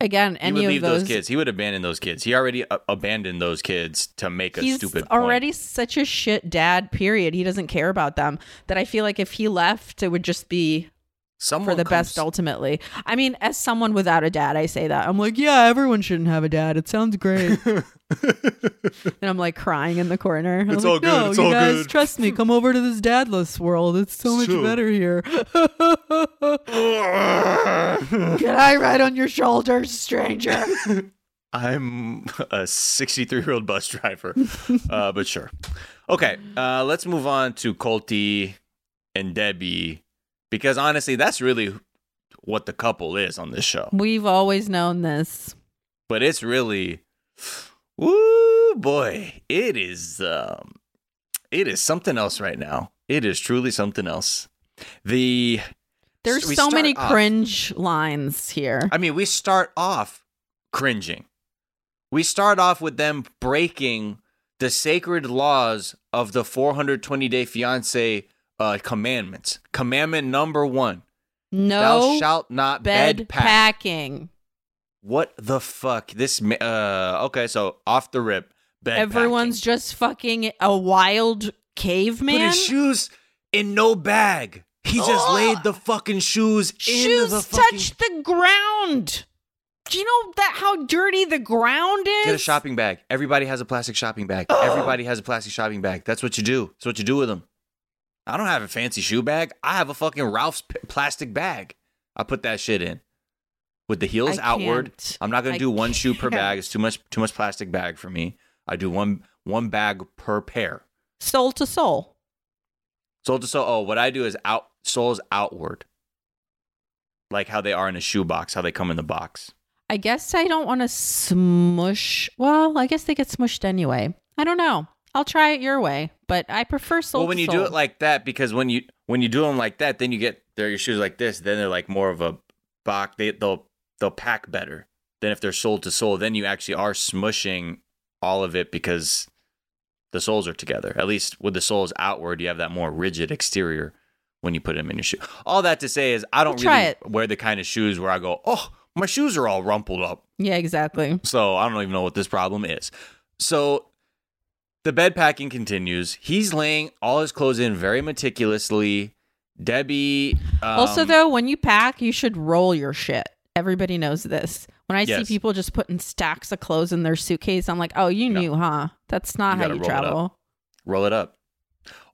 Again, He would of leave those, those kids. He would abandon those kids. He already uh, abandoned those kids to make a he's stupid point. already such a shit dad. Period. He doesn't care about them. That I feel like if he left, it would just be Someone for the comes- best ultimately. I mean, as someone without a dad, I say that. I'm like, yeah, everyone shouldn't have a dad. It sounds great. and I'm like crying in the corner. It's like, all good, No, it's you all guys, good." trust me. Come over to this dadless world. It's so much Sure. better here. Can I ride on your shoulders, stranger? I'm a 63 year old bus driver, uh, but sure. Okay, uh, let's move on to Colty and Debbie because honestly, that's really what the couple is on this show. We've always known this. But it's really, woo boy, it is, um, it is something else right now. It is truly something else. The There's so many off- cringe lines here. I mean, we start off cringing. We start off with them breaking the sacred laws of the 420 day fiance uh, commandments. Commandment number one No Thou shalt not bed, bed pack. packing. What the fuck? This, uh, okay, so off the rip, bed Everyone's just fucking a wild packing. Put caveman. his shoes in no bag. He just laid the fucking shoes in Shoes the fucking. touch the ground. Do you know that how dirty the ground is? Get a shopping bag. Everybody has a plastic shopping bag. Everybody has a plastic shopping bag. That's what you do. That's what you do with them. I don't have a fancy shoe bag. I have a fucking Ralph's p- plastic bag. I put that shit in with the heels I outward. can't. I'm not gonna I do one shoe per bag. It's too much. Too much plastic bag for me. I do one one bag per pair. Soul to soul. Sole to sole. Oh, what I do is out soles outward, like how they are in a shoe box. How they come in the box. I guess I don't want to smush. Well, I guess they get smushed anyway. I don't know. I'll try it your way, but I prefer soul. well, when you do it like that, because when you when you do them like that, then you get their your shoes like this. Then they're like more of a box. They they'll they'll pack better than if they're sole to sole. Then you actually are smushing all of it because the soles are together. At least with the soles outward, you have that more rigid exterior when you put them in your shoe. All that to say is, I don't try really it. wear the kind of shoes where I go, oh, my shoes are all rumpled up. yeah, exactly. So I don't even know what this problem is. So the bed packing continues. He's laying all his clothes in very meticulously. Debbie. Um, also, though, when you pack, you should roll your shit. Everybody knows this. When I see people just putting stacks of clothes in their suitcase, I'm like, oh, you knew, huh? That's not You how you roll it travel. roll it up,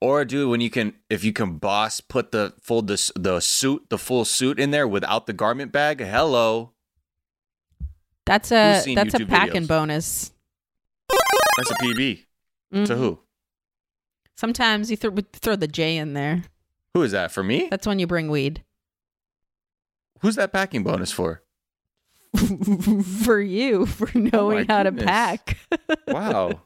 or do when you can, if you can, boss put the fold the the suit, the full suit in there without the garment bag. Hello, That's a that's a YouTube packing videos? bonus. that's a PB. To Mhm. who? Sometimes you th- throw the J in there. Who is that? For me? That's when you bring weed. Who's that packing bonus for? for you for knowing how to Oh pack. Wow.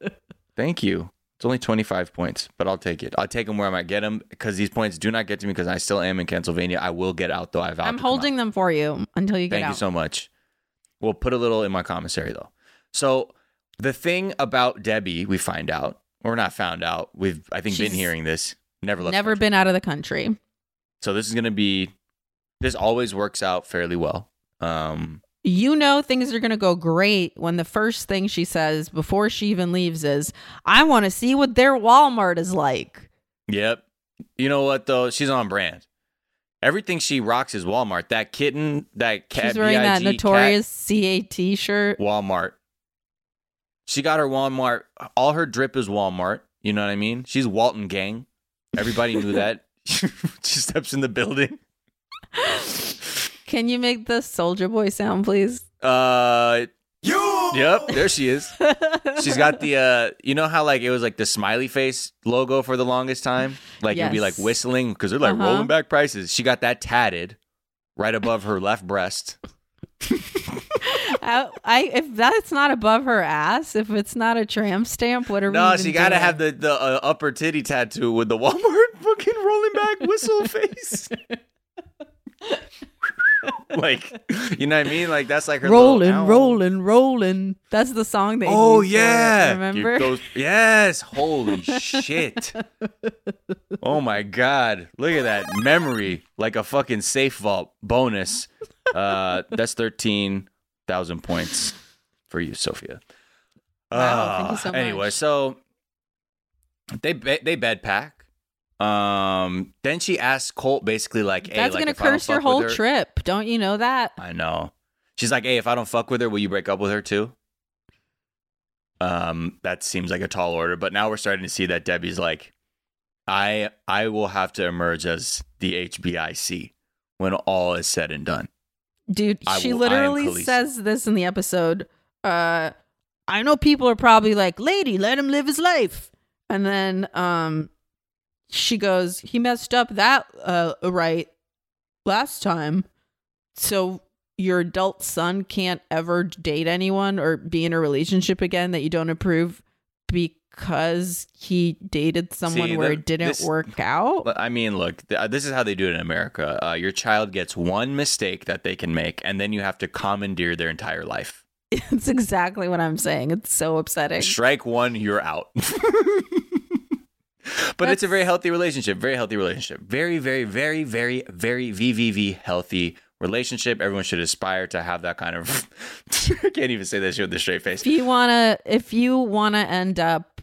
Thank you. It's only 25 points, but I'll take it. I'll take them where I might get them because these points do not get to me because I still am in Pennsylvania. I will get out though. I vow I'm holding them for you until you get Thank out. Thank you so much. We'll put a little in my commissary though. So the thing about Debbie, we find out, or not found out. We've I think been hearing this. Never left. Never been out of the country. So this is gonna be. This always works out fairly well. Um, You know things are going to go great when the first thing she says before she even leaves is, "I want to see what their Walmart is like." Yep. You know what though? She's on brand. Everything she rocks is Walmart. That kitten, that cat. She's wearing that B.I.G. cat, notorious CAT shirt. Walmart. She got her Walmart. All her drip is Walmart. You know what I mean? She's Walton Gang. Everybody knew that. she steps in the building. Can you make the Soldier Boy sound, please? Uh, You Yep, there she is. She's got the uh you know how like it was like the smiley face logo for the longest time? Like you'd be like whistling because they're like Uh-huh. rolling back prices. She got that tatted right above her left breast. I, I if that's not above her ass, if it's not a tramp stamp, what are? No, she gotta have the the uh, upper titty tattoo with the Walmart fucking rolling back whistle face. like, you know what I mean? Like that's like her rolling, rolling, rolling. That's the song they. Oh for yeah, remember? Those- yes, holy shit! Oh my god, look at that memory, like a fucking safe vault bonus. Uh, that's thirteen thousand points for you, Sophia. Wow, thank you Uh, so Anyway, so they they bed pack. Um, then she asks Colt basically like, "Hey, That's like, gonna curse your whole her- trip. Don't you know that? I know. She's like, hey, if I don't fuck with her, will you break up with her too? Um, that seems like a tall order, but now we're starting to see that Debbie's like, I I will have to emerge as the HBIC when all is said and done. Dude, I she will- literally says this in the episode. Uh I know people are probably like, "Lady, let him live his life." And then um she goes, "He messed up that uh right last time." So your adult son can't ever date anyone or be in a relationship again that you don't approve because he dated someone See, where the- it didn't this- work out. But, I mean, look, th- this is how they do it in America. Uh, your child gets one mistake that they can make, and then you have to commandeer their entire life. It's exactly what I'm saying. It's so upsetting. Strike one, you're out. but it's a very healthy relationship. Very healthy relationship. Very, very, very, very, very VVV healthy relationship. Everyone should aspire to have that kind of. I can't even say that shit with a straight face. if you wanna if you wanna end up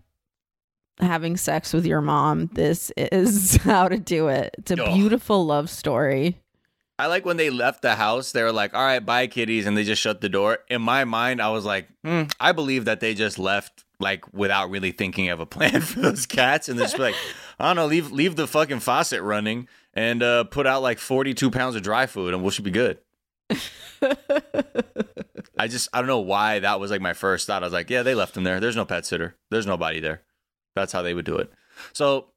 having sex with your mom, this is how to do it. It's a Ugh. beautiful love story. I like when they left the house. They were like, "All right, bye, kitties," and they just shut the door. In my mind, I was like, hmm, "I believe that they just left." Like without really thinking of a plan for those cats, and they're just like, I don't know, leave leave the fucking faucet running and uh, put out like forty two pounds of dry food, and we should be good. I just I don't know why that was like my first thought. I was like, yeah, they left him there. There's no pet sitter. There's nobody there. That's how they would do it. So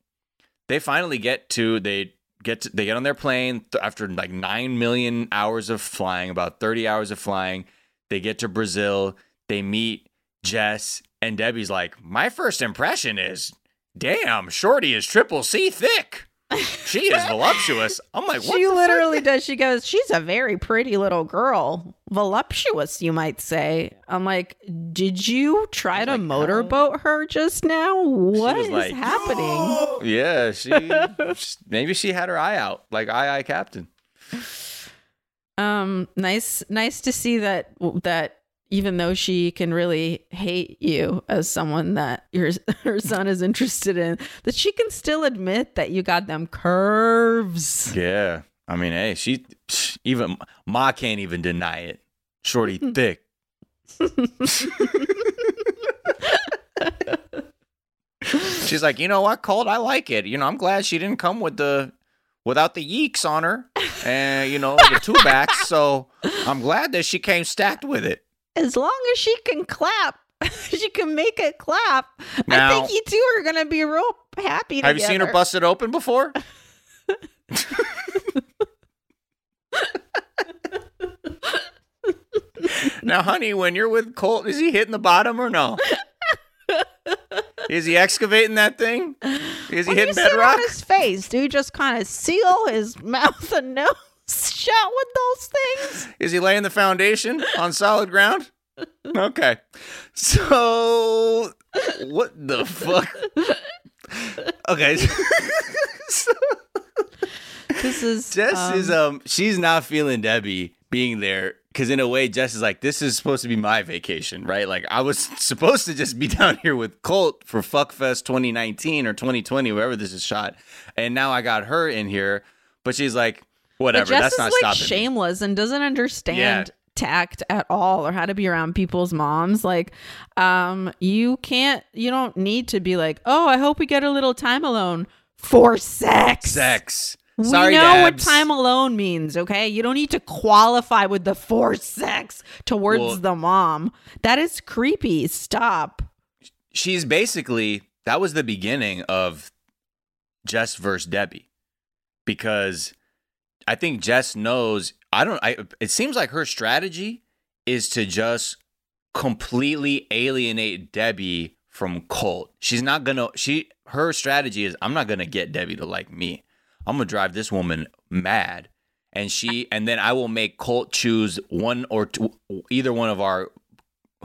they finally get to they get to, they get on their plane th- after like 9 million hours of flying, about 30 hours of flying. They get to Brazil. They meet Jess and Debbie's like, "My first impression is, damn, Shorty is triple C thick. She is voluptuous." I'm like, "What?" she the fuck?" literally does. She goes, She's a very pretty little girl. Voluptuous, you might say. I'm like, Did you try to motorboat her just now? What is like, happening? Yeah, she maybe she had her eye out, like aye aye captain. Um, nice, nice to see that that even though she can really hate you as someone that your her son is interested in, that she can still admit that you got them curves. Yeah, I mean, hey, she even Ma can't even deny it. Shorty hmm. thick. She's like, you know what, Colt? I like it. You know, I'm glad she didn't come with the without the yeeks on her, and you know the two backs. So I'm glad that she came stacked with it. As long as she can clap, she can make it clap. I think you two are gonna be real happy. Have you seen her together. busted open before? now, honey, when you're with Colt, is he hitting the bottom or no? Is he excavating that thing? Is he When hitting bedrock? on his face, do you just kind of seal his mouth and nose shut with those things? Is he laying the foundation on solid ground? Okay. So, what the fuck? Okay. so, This is Jess is um she's not feeling Debbie being there because in a way Jess is like this is supposed to be my vacation, right? Like I was supposed to just be down here with Colt for Fuckfest 2019 or 2020, wherever this is shot, and now I got her in here, but she's like, whatever, But Jess that's is not like stopping. me. shameless and doesn't understand Yeah. tact at all or how to be around people's moms. Like, um, you can't, you don't need to be like, oh, I hope we get a little time alone for sex. Sex. Sorry, we know Dabs. what time alone means, okay? You don't need to qualify with the for sex towards Well- the mom. That is creepy. Stop. she's basically that was the beginning of Jess versus Debbie because I think Jess knows I don't I it seems like her strategy is to just completely alienate Debbie from Colt. She's not to she her strategy is I'm not to get Debbie to like me. I'm to drive this woman mad and she and then I will make Colt choose one or two either one of our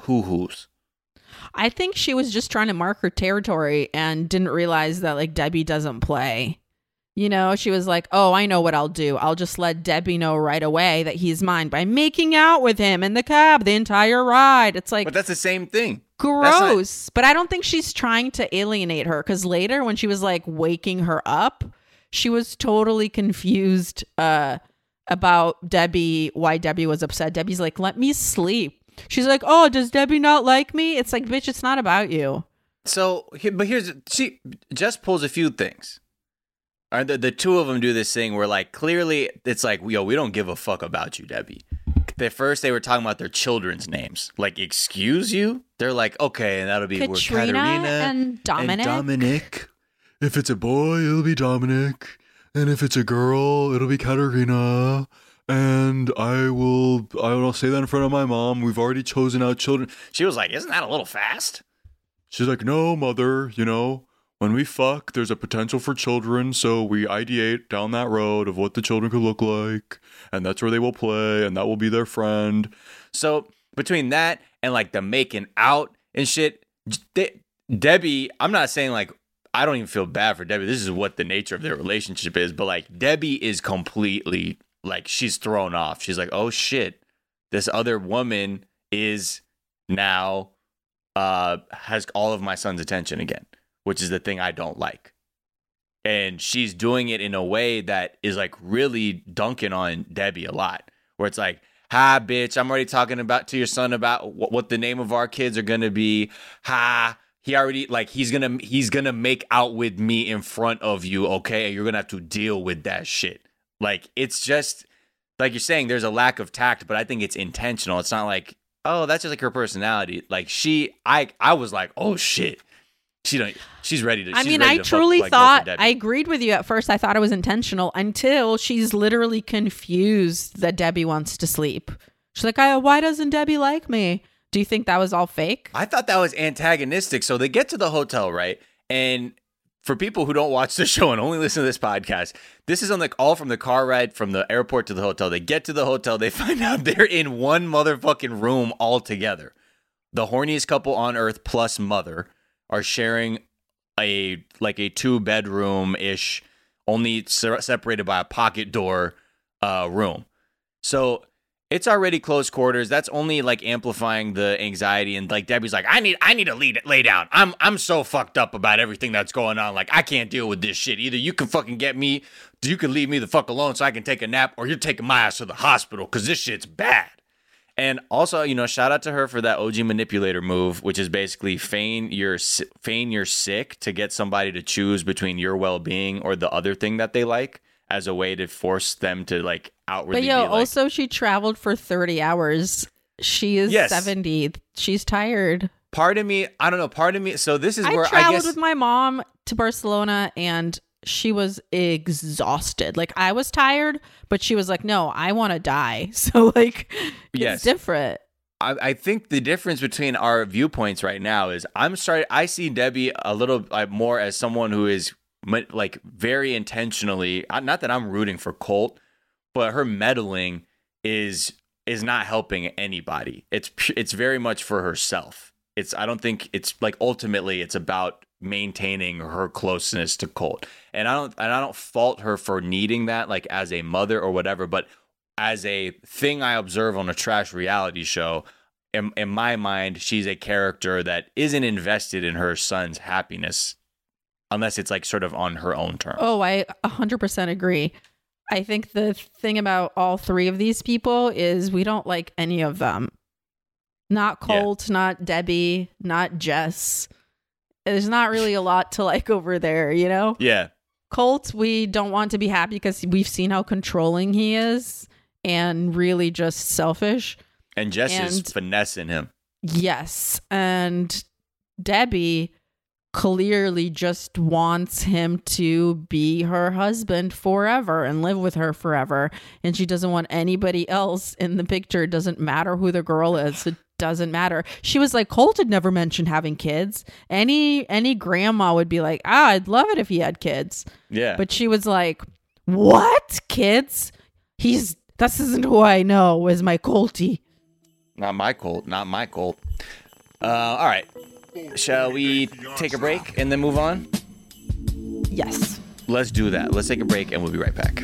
hoo-hoos. I think she was just trying to mark her territory and didn't realize that like Debbie doesn't play. You know, she was like, "Oh, I know what I'll do. I'll just let Debbie know right away that he's mine by making out with him in the cab the entire ride." It's like But that's the same thing. That's not- gross. But I don't think she's trying to alienate her cuz later when she was like waking her up, she was totally confused uh about Debbie, why Debbie was upset. Debbie's like, "Let me sleep." She's like, "Oh, does Debbie not like me?" It's like, "Bitch, it's not about you." So, but here's she just pulls a few things. Or the the two of them do this thing where like clearly it's like yo we don't give a fuck about you Debbie. At first they were talking about their children's names. Like excuse you? They're like okay and that'll be Katrina and Dominic. Dominic. If it's a boy, it'll be Dominic. And if it's a girl, it'll be Katerina. And I will I will say that in front of my mom. We've already chosen out children. She was like, "Isn't that a little fast?" She's like, "No, mother, you know, when we fuck, there's a potential for children, so we ideate down that road of what the children could look like, and that's where they will play, and that will be their friend." So between that and like the making out and shit, Debbie, I'm not saying like I don't even feel bad for Debbie. This is what the nature of their relationship is, but like Debbie is completely like she's thrown off. She's like, "Oh shit. This other woman is now uh has all of my son's attention again, which is the thing I don't like." And she's doing it in a way that is like really dunking on Debbie a lot, where it's like, "Hi, bitch, I'm already talking about to your son about what, what the name of our kids are gonna be. Ha, he already like he's gonna he's gonna make out with me in front of you, okay? And you're gonna have to deal with that shit. Like it's just like you're saying, there's a lack of tact, but I think it's intentional. It's not like, oh, that's just like her personality. Like she, I, I was like, oh shit, she don't, she's ready to. I mean, I to fuck, truly like, thought I agreed with you at first. I thought it was intentional until she's literally confused that Debbie wants to sleep. She's like, "I- "Why doesn't Debbie like me?" Do you think that was all fake? I thought that was antagonistic. So they get to the hotel, right? And for people who don't watch the show and only listen to this podcast, this is on like all from the car ride from the airport to the hotel. They get to the hotel, they find out they're in one motherfucking room all together. The horniest couple on earth plus mother are sharing a like a two bedroom ish, only se- separated by a pocket door uh, room. So it's already close quarters. That's only like amplifying the anxiety. And like Debbie's like, I need, I need to lead, lay down. I'm, I'm so fucked up about everything that's going on. Like I can't deal with this shit. Either you can fucking get me, you can leave me the fuck alone so I can take a nap, or you're taking my ass to the hospital because this shit's bad. And also, you know, shout out to her for that OG manipulator move, which is basically feign you're feign you're sick to get somebody to choose between your well being or the other thing that they like, as a way to force them to like outwardly. But yo, like, also she traveled for 30 hours. She is Yes. 70. She's tired. part of me, I don't know, part of me. So this is I where I traveled guess with my mom to Barcelona and she was exhausted. Like I was tired, but she was like, "No, I want to die." So like Yes. it's different. I, I think the difference between our viewpoints right now is I'm starting. I see Debbie a little like, more as someone who is like very intentionally. uh, Not that I'm rooting for Colt, but her meddling is is not helping anybody. It's it's very much for herself. It's I don't think it's like ultimately it's about maintaining her closeness to Colt. And I don't and I don't fault her for needing that like as a mother or whatever, but as a thing I observe on a trash reality show, in, in my mind, she's a character that isn't invested in her son's happiness unless it's like sort of on her own terms. Oh, I 100% agree. I think the thing about all three of these people is we don't like any of them. Not Yeah. Colt, not Debbie, not Jess. There's not really a lot to like over there, you know? Yeah. Colt, we don't want to be happy because we've seen how controlling he is and really just selfish. And Jess is finessing him. Yes. And Debbie clearly just wants him to be her husband forever and live with her forever. And she doesn't want anybody else in the picture. It doesn't matter who the girl is. It doesn't matter. She was like, Colt had never mentioned having kids. Any any grandma would be like, ah, I'd love it if he had kids. Yeah. But she was like, What? Kids? He's this isn't who I know as my Colty. Not my Colt. Not my Colt. Uh, all right. Shall we take a break and then move on? Yes. Let's do that. Let's take a break and we'll be right back.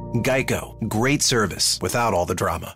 Geico, great service without all the drama.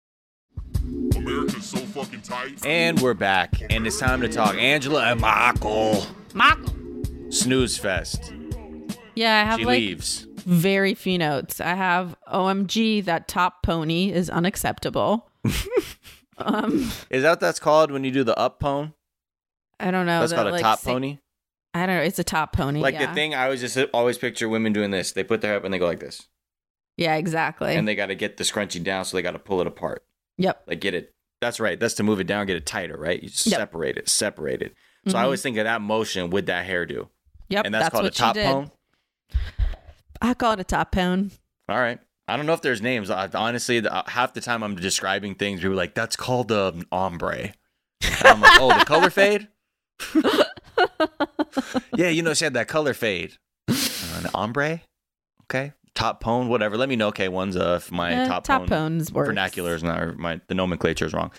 And we're back, and it's time to talk Angela and Michael. Michael. Snooze Fest. Yeah, I have She like leaves. very few notes. I have OMG, that top pony is unacceptable. um, Is that what that's called when you do the up pone? I don't know. That's that, called a like, top pony? I don't know. It's a top pony. Like yeah. the thing I always just always picture women doing this. They put their hair up and they go like this. Yeah, exactly. And they got to get the scrunchie down, so they got to pull it apart. Yep. Like get it. That's right. That's to move it down, get it tighter, right? You Yep. separate it, separate it. So I Mhm. always think of that motion with that hairdo. Yep, And that's, that's called a top pone. I call it a top pone. All right. I don't know if there's names. I, honestly, the, half the time I'm describing things, people are like, that's called an ombre. And I'm like, oh, the color fade? yeah, you know, she had that color fade. Uh, an ombre? Okay. Top pone, whatever. Let me know, okay, one's uh, if my Eh, top, top pone vernacular is not, or my, the nomenclature is wrong.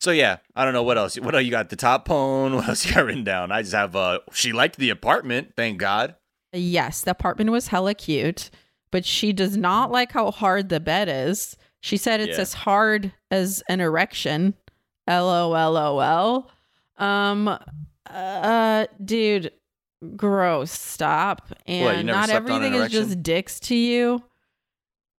So yeah, I don't know what else. What else you got? The top pone. What else you got written down? I just have. Uh, she liked the apartment. Thank God. Yes, the apartment was hella cute, but she does not like how hard the bed is. She said it's Yeah. as hard as an erection. LOLOL. Um uh dude, gross. Stop. And never not an everything is just dicks to you.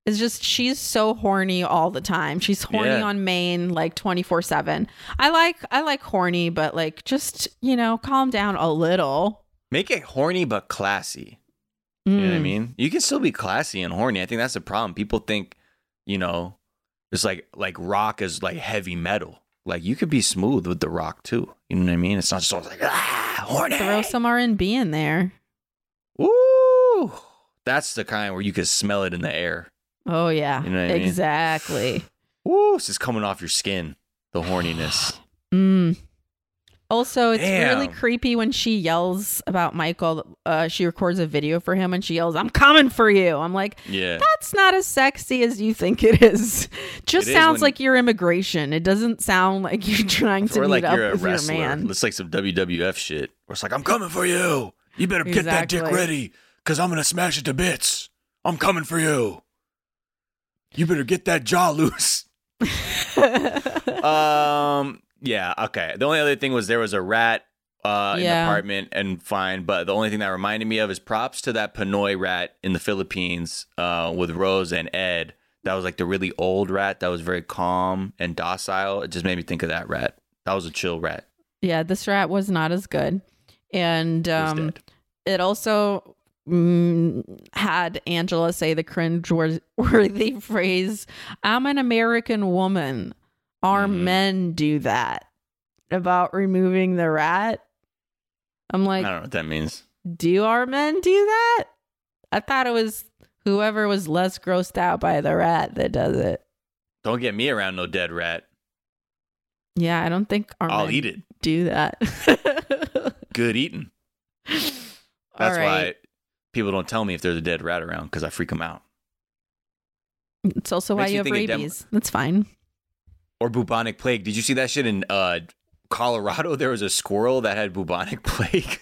It's just she's so horny all the time. She's horny Yeah. on main like 24/7. I like I like horny, but like just, you know, calm down a little. Make it horny but classy. You know what I Mm. mean? You can still be classy and horny. I think that's the problem. People think, you know, it's like like rock is like heavy metal. Like you could be smooth with the rock too. You know what I mean? It's not just like ah horny. Throw some R&B in there. Woo! That's the kind where you could smell it in the air. Oh yeah. You know what I mean? exactly. Woo! It's just coming off your skin. The horniness. Mm. Also, it's really creepy when she yells about Michael. Uh, she records a video for him and she yells, "I'm coming for you." I'm like, Yeah. that's not as sexy as you think it is. Just It is sounds when- like you're immigration. It doesn't sound like you're trying to meet like up with your man. It's like some WWF shit. Where it's like, I'm coming for you. You better get that dick ready, cause I'm gonna smash it to bits. I'm coming for you. You better get that jaw loose. um. Yeah. Okay. The only other thing was there was a rat uh, in the apartment, and fine. But the only thing that reminded me of is props to that Pinoy rat in the Philippines uh, with Rose and Ed. That was like the really old rat that was very calm and docile. It just made me think of that rat. That was a chill rat. Yeah, this rat was not as good. And um, it also mm, had Angela say the cringe worthy phrase, I'm an American woman. Our Mm-hmm. men do that about removing the rat. I'm like, I don't know what that means. do our men do that? I thought it was whoever was less grossed out by the rat that does it. Don't get me around no dead rat. Yeah, I don't think our I'll men eat it. Do that. Good eating. That's why people don't tell me if there's a dead rat around because I freak them out. It's also why you have of Dem- rabies. That's fine. Or bubonic plague. Did you see that shit in uh, Colorado? There was a squirrel that had bubonic plague.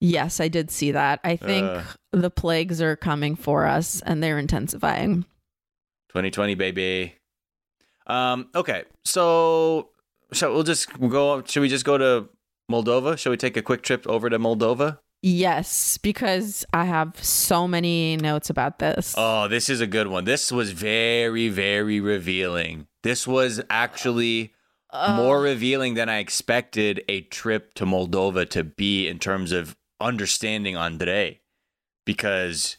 Yes, I did see that. I think Uh. the plagues are coming for us and they're intensifying. 2020, baby. Um. Okay. So, shall we'll just go? Should we just go to Moldova? Shall we take a quick trip over to Moldova? Yes, because I have so many notes about this. Oh, this is a good one. This was very, very revealing. This was actually more revealing than I expected a trip to Moldova to be in terms of understanding Andrei. Because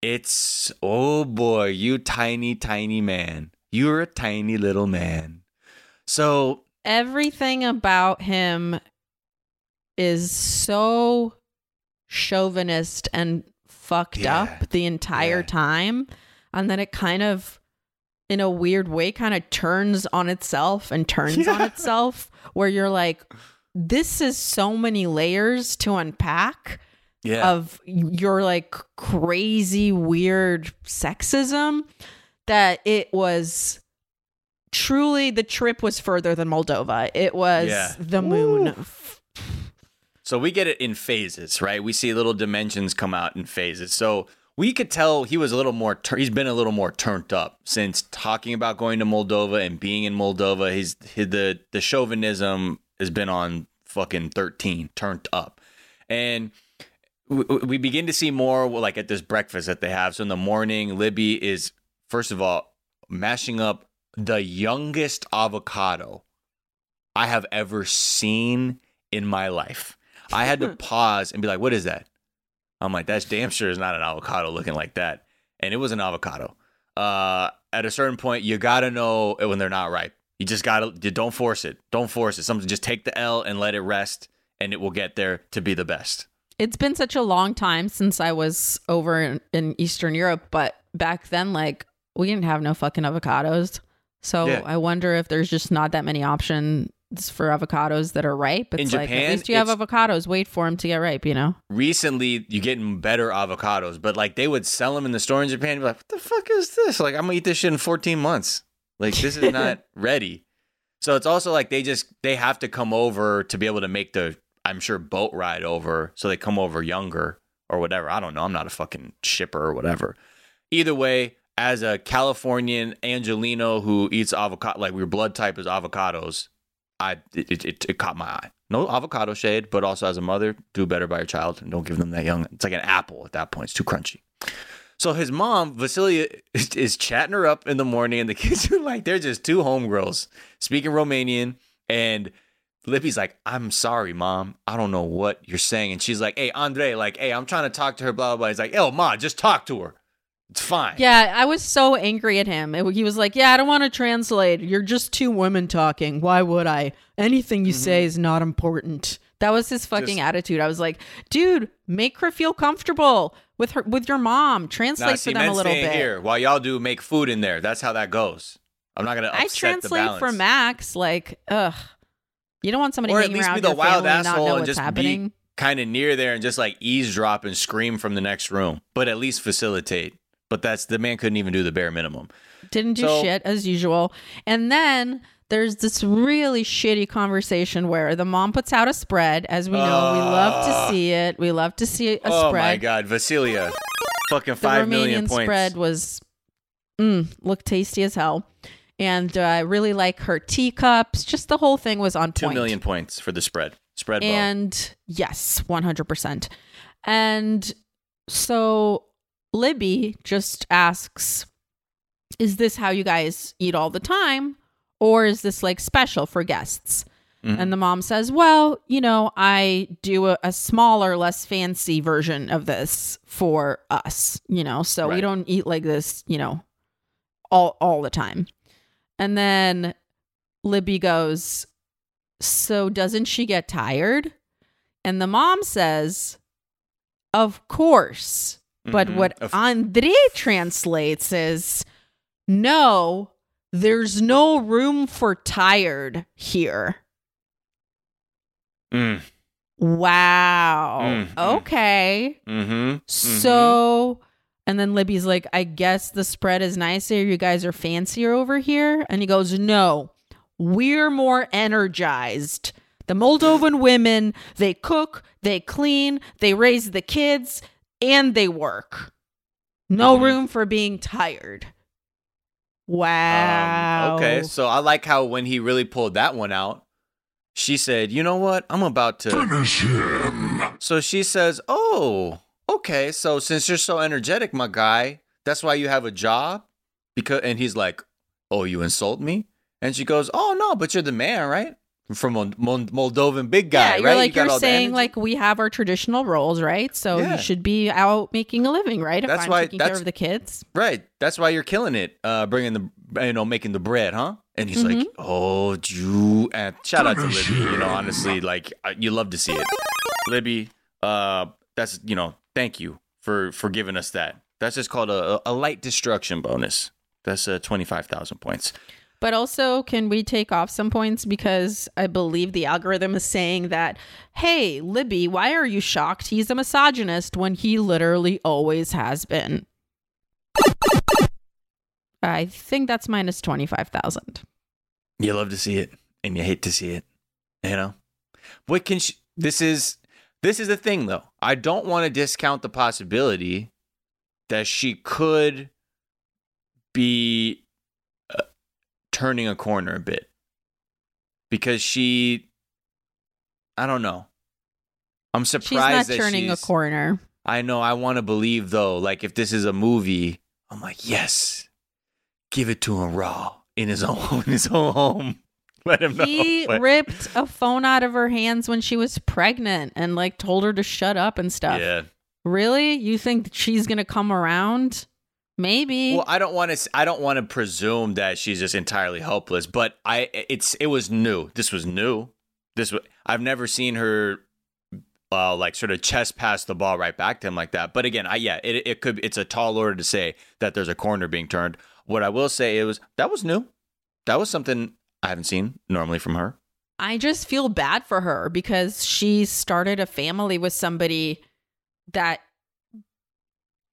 it's, oh boy, you tiny, tiny man. You're a tiny little man. So, Everything about him is so chauvinist and fucked Yeah. up the entire time. And then it kind of, in a weird way, kind of turns on itself and turns on itself, where you're like, this is so many layers to unpack Yeah. of your like crazy weird sexism that it was truly the trip was further than Moldova. It was Yeah. the moon. So we get it in phases, right? We see little dimensions come out in phases. So we could tell he was a little more. Tur- he's been a little more turned up since talking about going to Moldova and being in Moldova. He's he, the the chauvinism has been on fucking thirteen, turned up, and we, we begin to see more like at this breakfast that they have. So in the morning, Libby is first of all mashing up the youngest avocado I have ever seen in my life. I had to pause and be like, what is that? I'm like, that's damn sure is not an avocado looking like that. And it was an avocado. Uh, at a certain point, you gotta know when they're not ripe. You just gotta, you don't force it. Don't force it. Something, just take the L and let it rest, and it will get there to be the best. It's been such a long time since I was over in, in Eastern Europe, but back then, like, we didn't have no fucking avocados. So Yeah. I wonder if there's just not that many options for avocados that are ripe. It's In like, Japan, at least you have avocados. Wait for them to get ripe, you know? Recently, you're getting better avocados, but like they would sell them in the store in Japan. You'd be like, what the fuck is this? Like, I'm gonna eat this shit in 14 months. Like, this is not ready. So it's also like they just they have to come over to be able to make the I'm sure boat ride over. So they come over younger or whatever. I don't know. I'm not a fucking shipper or whatever. Either way, as a Californian Angelino who eats avocado, like your blood type is avocados, I it, it, it, caught my eye. No avocado shade, but also as a mother, do better by your child and don't give them that young. It's like an apple at that point. It's too crunchy. So his mom, Vasilia, is, is chatting her up in the morning, and the kids are like, they're just two homegirls speaking Romanian. And Libby's like, I'm sorry, mom. I don't know what you're saying. And she's like, hey, Andrei, like, hey, I'm trying to talk to her, blah, blah, blah. He's like, oh, ma, just talk to her. It's fine. Yeah, I was so angry at him. It- he was like, "Yeah, I don't want to translate. You're just two women talking. Why would I? Anything you say is not important." That was his fucking Mm-hmm. Just- attitude. I was like, "Dude, make her feel comfortable with her with your mom. Translate Nah, for see, them a little bit." here while y'all do make food in there. That's how that goes. I'm not gonna upset I translate for Max. Like, ugh, you don't want somebody or at hanging least around be the wild family and not asshole know and what's just happening. be kind of near there and just like eavesdrop and scream from the next room, but at least facilitate. But that's the man couldn't even do the bare minimum. Didn't do So- shit as usual. And then there's this really shitty conversation where the mom puts out a spread. As we know, we love to see it. We love to see a oh spread. Oh my god, Vasilia, fucking five million points. spread was mm, looked tasty as hell. And uh, I really like her teacups. Just the whole thing was on Two point. million points for the spread. Spread ball. And yes, 100%. And so Libby just asks, Is this how you guys eat all the time? Or is this like special for guests? Mhm. And the mom says, Well, you know, I do a, a smaller, less fancy version of this for us, you know, so we don't eat like this, you know, all all the time. And then Libby goes, So doesn't she get tired? And the mom says, Of course. But Mhm. what Andrei translates is no, there's no room for tired here. Mm. Wow. Mhm. Okay. Mm-hmm. So, and then Libby's like, I guess the spread is nicer. You guys are fancier over here. And he goes, No, we're more energized. The Moldovan women, they cook, they clean, they raise the kids, and they work. No room for being tired. Wow. Um, okay, so I like how when he really pulled that one out, she said, "You know what? I'm about to finish him." So she says, "Oh, okay. So since you're so energetic, my guy, that's why you have a job." Because and he's like, "Oh, you insult me?" And she goes, "Oh no, but you're the man, right? From Mol- Mol- Moldovan big guy, yeah, you're right? like You got you're all saying energy." like we have our traditional roles, right? So Yeah. you should be out making a living, right? If That's I'm why- taking care that's- of the kids. Right. That's why you're killing it. Uh, bringing the, you know, making the bread, huh? And he's like, Mm-hmm. oh, Jew. And shout out to Libby. You know, honestly, like you love to see it. Libby, uh, that's you know, thank you for for giving us that. That's just called a, a light destruction bonus. That's uh, twenty five thousand points. But also, can we take off some points because I believe the algorithm is saying that, hey, Libby, why are you shocked? He's a misogynist when he literally always has been. I think that's minus twenty five thousand. You love to see it, and you hate to see it. You know, what can she? This is this is the thing, though. I don't want to discount the possibility that she could be turning a corner a bit because she. I don't know. I'm surprised She's not turning a corner. I know. I want to believe though. Like if this is a movie, I'm like, yes, give it to him raw in his own in his own home. Let him know. He But- ripped a phone out of her hands when she was pregnant and like told her to shut up and stuff. Yeah. Really? You think she's gonna come around? Maybe. Well, I don't want to. I don't want to presume that she's just entirely helpless. But I, it's it was new. This was new. This was. I've never seen her, uh, like sort of chest pass the ball right back to him like that. But again, I yeah, it it could. It's a tall order to say that there's a corner being turned. What I will say is that was new. That was something I haven't seen normally from her. I just feel bad for her because she started a family with somebody that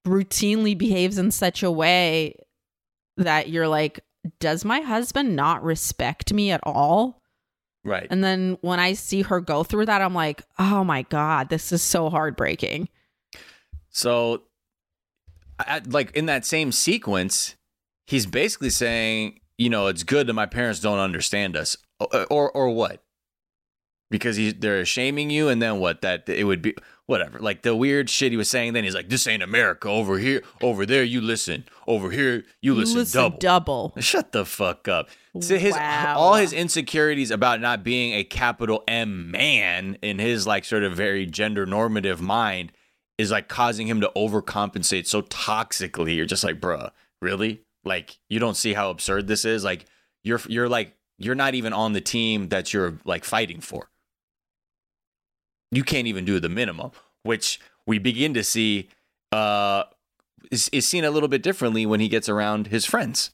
routinely behaves in such a way that you're like, does my husband not respect me at all? Right. And then when I see her go through that, I'm like, oh my God, this is so heartbreaking. So, I, like in that same sequence, he's basically saying, you know, it's good that my parents don't understand us, or or, or what? Because he, they're shaming you, and then what? That it would be whatever. Like the weird shit he was saying. Then he's like, "This ain't America. Over here, over there, you listen. Over here, you listen, double." double. Shut the fuck up. So his Wow. all his insecurities about not being a capital M man in his like sort of very gender normative mind is like causing him to overcompensate so toxically. You're just like, bruh, really? Like you don't see how absurd this is? Like you're you're like you're not even on the team that you're like fighting for. You can't even do the minimum, which we begin to see uh is, is seen a little bit differently when he gets around his friends.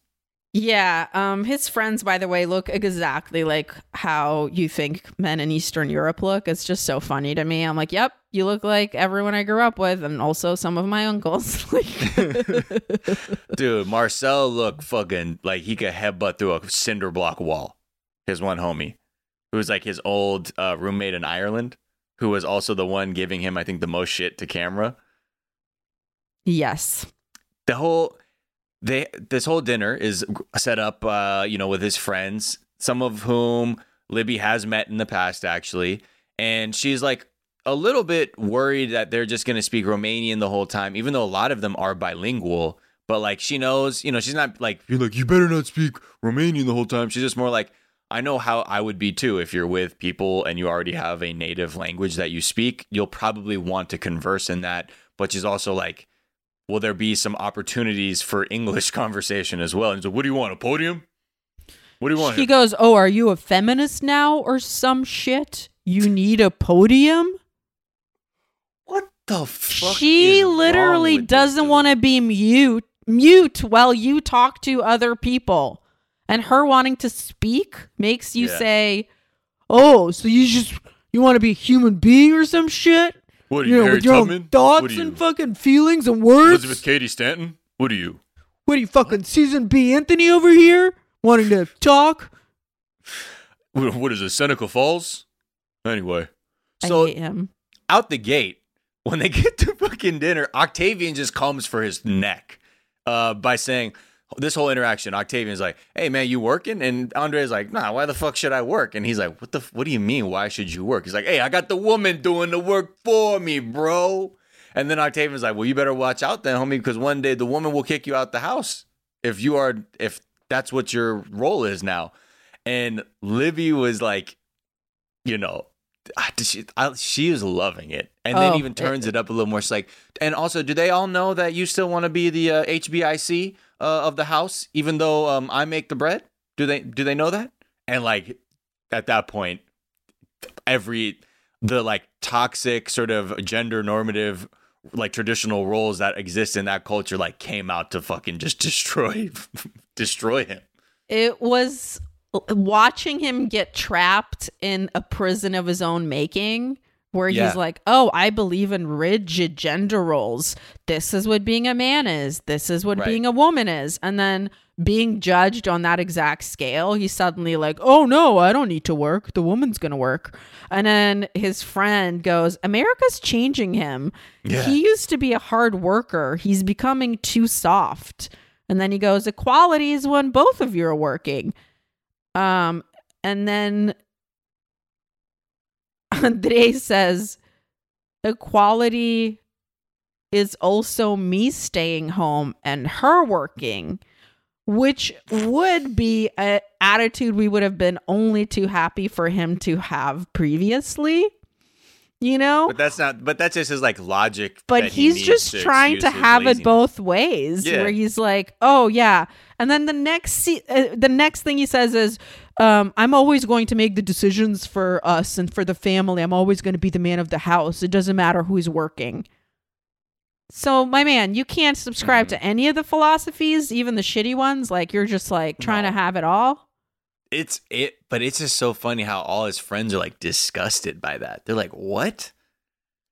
Yeah, um his friends by the way look exactly like how you think men in Eastern Europe look. It's just so funny to me. I'm like, "Yep, you look like everyone I grew up with and also some of my uncles." Dude, Marcel looked fucking like he could headbutt through a cinder block wall. His one homie, who was like his old uh, roommate in Ireland, who was also the one giving him, I think, the most shit to camera. yes. The whole they this whole dinner is set up, uh, you know, with his friends, some of whom Libby has met in the past, actually, and she's like a little bit worried that they're just going to speak Romanian the whole time, even though a lot of them are bilingual. But like she knows, you know, she's not like You're like, you better not speak Romanian the whole time. She's just more like, I know how I would be too if you're with people and you already have a native language that you speak. You'll probably want to converse in that. But she's also like, will there be some opportunities for English conversation as well? And so, what do you want? A podium? What do you want? He goes, "Oh, are you a feminist now or some shit? You need a podium?" What the fuck? She literally doesn't want to be mute mute while you talk to other people. And her wanting to speak makes you Yeah. say, "Oh, so you just you want to be a human being or some shit?" What are you you, know, Harry with your own thoughts you? and fucking feelings and words. Elizabeth Cady Stanton? What are you? What are you fucking Susan B. Anthony over here wanting to talk? What what is it, Seneca Falls? Anyway. So I hate him. out the gate, when they get to fucking dinner, Octavian just comes for his neck uh, by saying this whole interaction. Octavian's like, "Hey man, you working?" And Andrei's like, "Nah, why the fuck should I work?" And he's like, "What the? What do you mean? Why should you work?" He's like, "Hey, I got the woman doing the work for me, bro." And then Octavian's like, "Well, you better watch out then, homie, because one day the woman will kick you out the house if you are if that's what your role is now." And Libby was like, you know, she, I, she is loving it, and then Oh, even turns it, up a little more. She's like, and also, do they all know that you still want to be the uh, HBIC uh, of the house, even though um, I make the bread? Do they do they know that? And like at that point, every the like toxic sort of gender normative like traditional roles that exist in that culture like came out to fucking just destroy destroy him. It was watching him get trapped in a prison of his own making where Yeah. he's like, "Oh, I believe in rigid gender roles. This is what being a man is. This is what Right. being a woman is." And then being judged on that exact scale, he's suddenly like, "Oh no, I don't need to work. The woman's going to work." And then his friend goes, "America's changing him. Yeah. He used to be a hard worker. He's becoming too soft." And then he goes, "Equality is when both of you are working." Um, and then Andrei says, equality is also me staying home and her working, which would be an attitude we would have been only too happy for him to have previously. You know? But that's not. But that's just his like logic. but that he he's needs just to trying to have it both ways Yeah. where he's like oh yeah and then the next se- uh, the next thing he says is um, i'm always going to make the decisions for us and for the family i'm always going to be the man of the house it doesn't matter who's working so my man you can't subscribe Mm-hmm. to any of the philosophies even the shitty ones like you're just like trying to have it all It's it, but it's just so funny how all his friends are like disgusted by that. They're like, "What,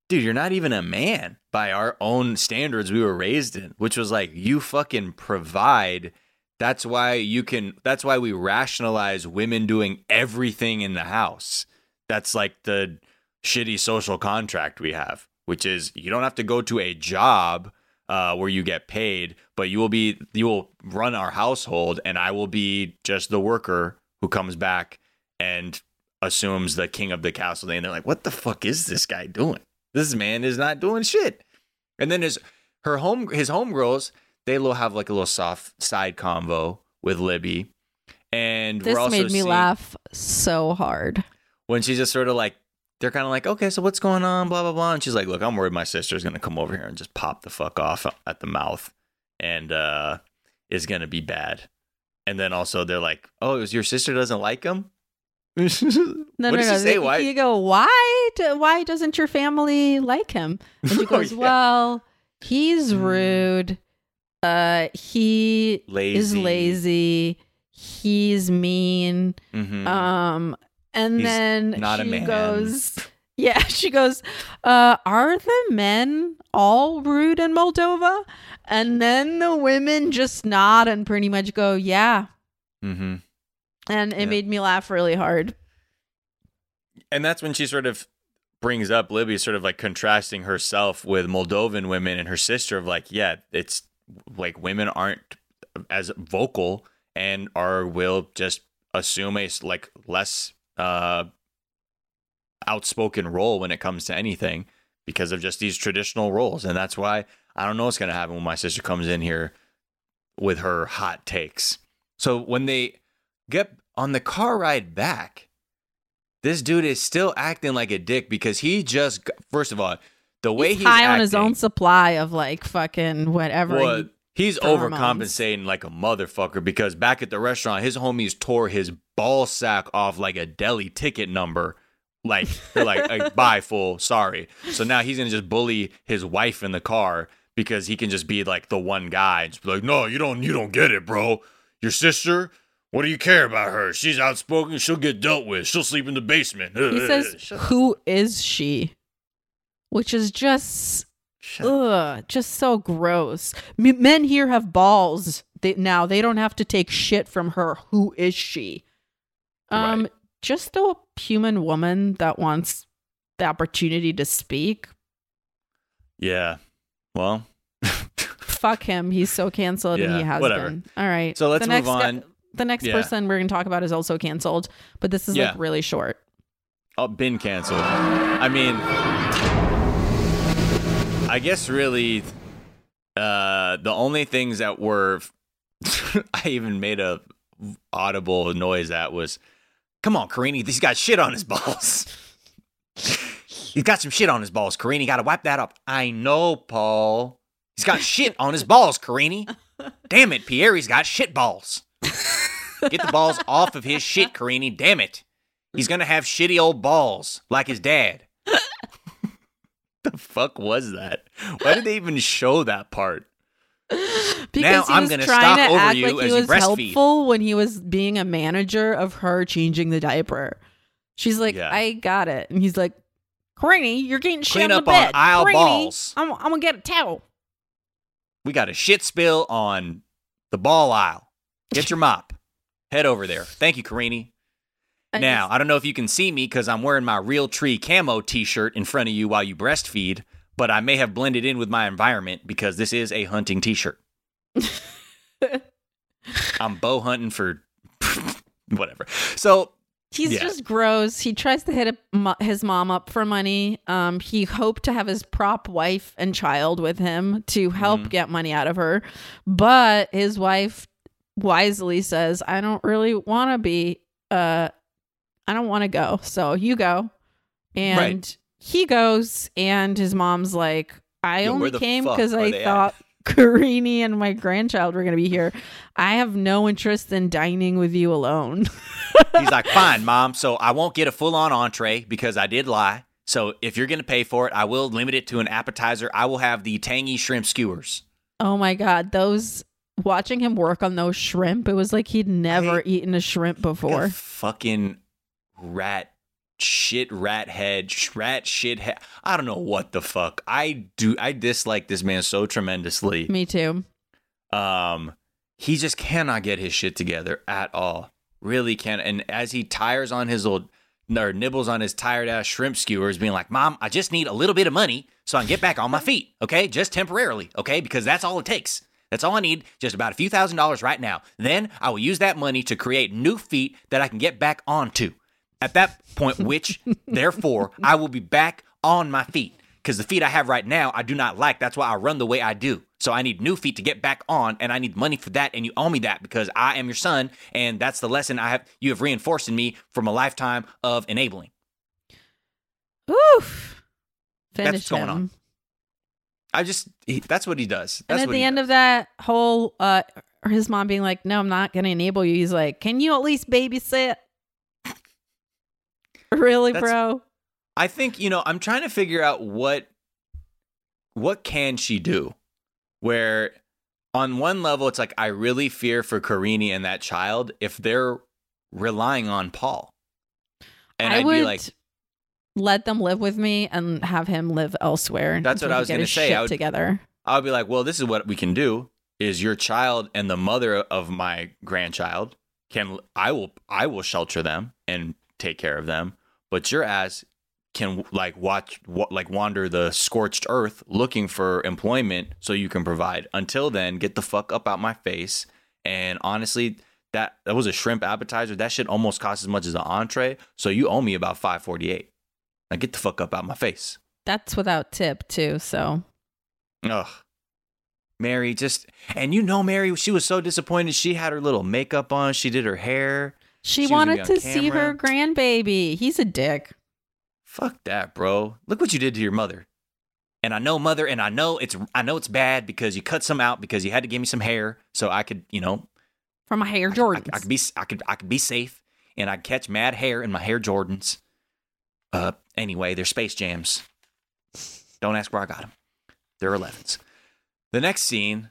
dude? You're not even a man by our own standards we were raised in." Which was like, you fucking provide. That's why you can. That's why we rationalize women doing everything in the house. That's like the shitty social contract we have, which is you don't have to go to a job uh, where you get paid, but you will be you will run our household, and I will be just the worker who comes back and assumes the king of the castle. And they're like, "What the fuck is this guy doing? This man is not doing shit." And then his her home his homegirls they will have like a little soft side convo with Libby, and this we're also made me laugh so hard when she's just sort of like they're kind of like okay so what's going on blah blah blah and she's like look i'm worried my sister's gonna come over here and just pop the fuck off at the mouth and uh is gonna be bad and then also they're like oh is your sister doesn't like him no, what no, does no. she say why You go, why? Do, why doesn't your family like him? And she Oh, goes, yeah. well, he's rude. Uh, he is Lazy. lazy. He's mean. Mhm. Um, and He's then not she goes, yeah, she goes, uh, are the men all rude in Moldova? And then the women just nod and pretty much go, yeah. mm-hmm. And it Yeah. made me laugh really hard. and that's when she sort of brings up Libby sort of like contrasting herself with Moldovan women and her sister of like, yeah, it's like women aren't as vocal and are will just assume a like less uh outspoken role when it comes to anything because of just these traditional roles. And that's why I don't know what's gonna happen when my sister comes in here with her hot takes. So when they get on the car ride back, this dude is still acting like a dick because he just first of all the way he's he's, high on his own supply of like fucking whatever. well, he- he's hormones. overcompensating like a motherfucker because back at the restaurant, his homies tore his ball sack off like a deli ticket number Like they're like, like bye, fool. Sorry. So now he's gonna just bully his wife in the car because he can just be like the one guy. and Just be like, no, you don't, you don't get it, bro. Your sister. What do you care about her? She's outspoken. She'll get dealt with. She'll sleep in the basement. He says, "Who is she?" Which is just, ugh, just so gross. M- men here have balls. They, now they don't have to take shit from her. Who is she? Um, just a human woman that wants the opportunity to speak. Yeah. Well, Fuck him. He's so canceled, and he has whatever. been. All right. So let's the move on. the next Yeah. person we're going to talk about is also canceled, but this is Yeah. like really short. Oh, been canceled. I mean, I guess really, uh, the only things that were, I even made a audible noise at was, come on, Karini, he's got shit on his balls. he's got some shit on his balls, Karini. Got to wipe that up. I know, Paul. He's got shit on his balls, Karini. Damn it, Pierre's got shit balls. Get the balls off of his shit, Karini. Damn it. He's gonna have shitty old balls like his dad. the fuck was that? Why did they even show that part? Because now he I'm was trying stop to act like he was helpful when he was being a manager of her changing the diaper. She's like, Yeah. I got it, and he's like, Cranny, you're getting shit Clean on up the on bed. aisle Cranny, balls." I'm, I'm gonna get a towel. We got a shit spill on the ball aisle. Get your mop. Head over there. Thank you, Karini. now, I don't know if you can see me because I'm wearing my Realtree camo t shirt in front of you while you breastfeed, but I may have blended in with my environment because this is a hunting t shirt. I'm bow hunting for whatever. So He's yeah. just gross. He tries to hit a, his mom up for money. Um, he hoped to have his prop wife and child with him to help Mm-hmm. get money out of her, but his wife wisely says, "I don't really want to be. Uh, I don't want to go. So you go." And Right. he goes, and his mom's like, "I Yo, only came because I thought." at?" Thought." Karini and my grandchild were going to be here. I have no interest in dining with you alone. He's like, fine, mom. So I won't get a full on entree because I did lie. So if you're going to pay for it, I will limit it to an appetizer. I will have the tangy shrimp skewers. Oh my god, those watching him work on those shrimp, it was like he'd never eaten a shrimp before. Fucking rat shit rat head rat shit head. I don't know what the fuck. I do I dislike this man so tremendously. Me too. Um he just cannot get his shit together at all. Really can't. and as he tires on his old or nibbles on his tired ass shrimp skewers, being like, Mom, I just need a little bit of money so I can get back on my feet. Okay. Just temporarily. Okay. Because that's all it takes. That's all I need. Just about a few thousand dollars right now. Then I will use that money to create new feet that I can get back onto. At that point, which therefore I will be back on my feet. Because the feet I have right now, I do not like. That's why I run the way I do. So I need new feet to get back on, and I need money for that. And you owe me that because I am your son, and that's the lesson I have you have reinforced in me from a lifetime of enabling. Oof. That's Finish what's going him. on. I just he, that's what he does. And at the end does. of that whole uh his mom being like, No, I'm not gonna enable you. He's like, Can you at least babysit? really, That's- bro? I think you know I'm trying to figure out what what can she do where on one level it's like I really fear for Karini and that child if they're relying on Paul. And I would would be like let them live with me and have him live elsewhere. That's what I was gonna say. shit I would- together. I would be like, well, this is what we can do is your child and the mother of my grandchild can I will I will shelter them and take care of them, but your ass can like watch wa- like wander the scorched earth looking for employment so you can provide. Until then, get the fuck up out my face. And honestly, that that was a shrimp appetizer. That shit almost cost as much as an entree. So you owe me about five forty eight. Now get the fuck up out my face. That's without tip too, so Ugh. Mary just and you know Mary, she was so disappointed. She had her little makeup on. She did her hair. She, gonna wanted to see her grandbaby. He's a dick. Fuck that, bro. Look what you did to your mother. And I know mother, and I know it's I know it's bad because you cut some out because you had to give me some hair so I could, you know, From my hair Jordans. I could be I could I could be safe and I catch mad hair in my hair Jordans. Uh, anyway, they're Space Jams. Don't ask where I got them. They're 11s. The next scene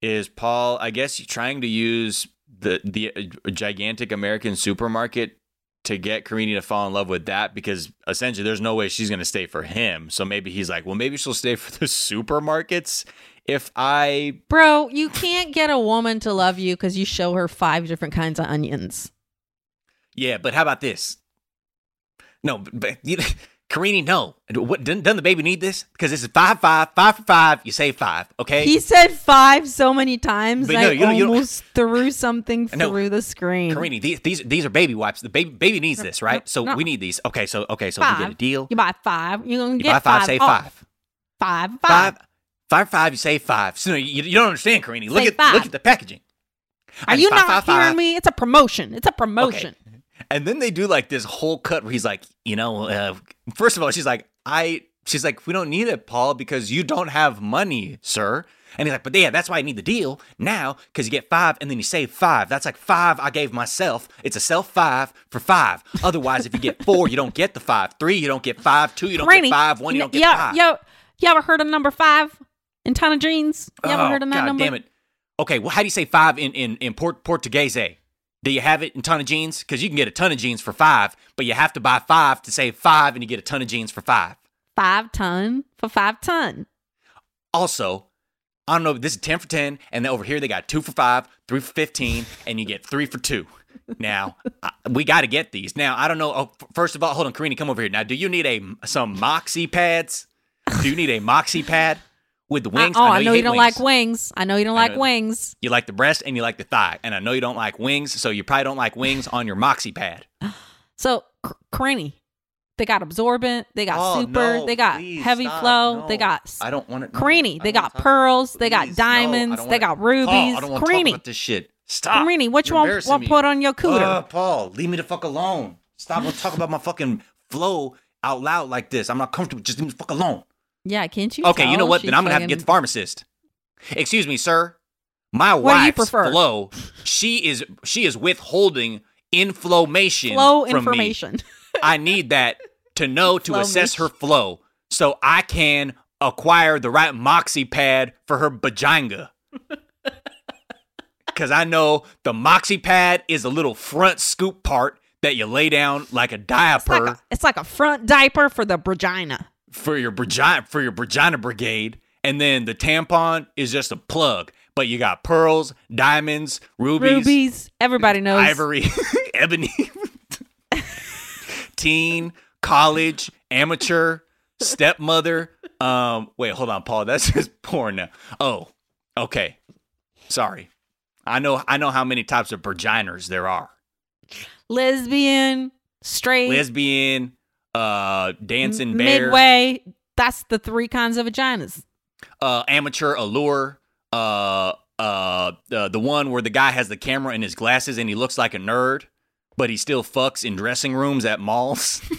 is Paul, I guess, trying to use the the uh, gigantic American supermarket to get Karini to fall in love with that because essentially there's no way she's going to stay for him. So maybe he's like, well, maybe she'll stay for the supermarkets if I. Bro, you can't get a woman to love you because you show her five different kinds of onions. Yeah, but how about this? No, but, but you, Karini, no. What, doesn't, doesn't the baby need this? Because this is five, five, five for five. You save five, okay? He said five so many times. But no, I you don't- you don't- almost threw something No. through the screen. Karini, these, these these are baby wipes. The baby baby needs this, right? So no. we need these. Okay, so okay, so we get a Five. deal. You buy five. You're gonna You get buy five, five. save off. Oh, five. Five. Five. Five, five, five. You save five. So no, you, you don't understand, Karini. Look Say at five. look at the packaging. Are you not hearing me? It's a promotion. It's a promotion. And then they do like this whole cut where he's like, you know, uh, first of all, she's like, I, she's like, we don't need it, Paul, because you don't have money, sir. And he's like, but yeah, that's why I need the deal now, because you get five and then you save five. That's like five I gave myself. It's a self five for five. Otherwise, if you get four, you don't get the five. Three, you don't get five. Two, you don't Rainy, get five. One, you don't get yo, five. Yo, you ever heard of number five in ton of jeans? You ever Oh, heard of that God number? damn it. Okay, well, how do you say five in in in Port Portuguese? Do you have it in ton of jeans? Because you can get a ton of jeans for five, but you have to buy five to save five, and you get a ton of jeans for five. Five ton for five ton. Also, I don't know. This is ten for ten, and then over here they got two for five, three for fifteen, and you get three for two. Now I- we got to get these. Now I don't know. Oh, first of all, hold on, Karini, come over here. Now, do you need a some Moxie pads? Do you need a Moxie pad with the wings? oh, I know, you, hate don't wings. like wings. I know you don't I like wings. You like the breast and you like the thigh, and I know you don't like wings, so you probably don't like wings on your Moxie pad. So, Cr- Cranny, they got absorbent, they got Oh, super, no, they got please, heavy stop, flow, they got I don't want it. no, Cranny, they got talk- pearls, they got Please, no, diamonds, they got rubies. Paul, I don't want to talk about this shit. Stop. Cranny, which You're embarrassing want me. put on your cooter? Uh, Paul, leave me the fuck alone. Stop talking about my fucking flow out loud like this. I'm not comfortable. Just leave me the fuck alone. Yeah, can't you? Okay, you know what? Then I'm gonna have to get the pharmacist. Excuse me, sir. My What wife's flow. She is she is withholding inflammation flow from me. information. I need that to know to assess her flow so I can acquire the right moxie pad for her bajanga. Because I know the moxie pad is a little front scoop part that you lay down like a diaper It's like a front diaper for the vagina. For your vagina for your vagina brigade, and then the tampon is just a plug. But you got pearls, diamonds, rubies, Rubies. Everybody knows. ivory, ebony, teen, college, amateur, stepmother. Um, wait, hold on, Paul. That's just porn now. Oh, okay. Sorry. I know. I know how many types of vaginas there are. Lesbian, straight, Lesbian, uh, dancing bear, midway. That's the three kinds of vaginas. uh, amateur, allure. Uh, uh, uh, the one where the guy has the camera in his glasses and he looks like a nerd, but he still fucks in dressing rooms at malls.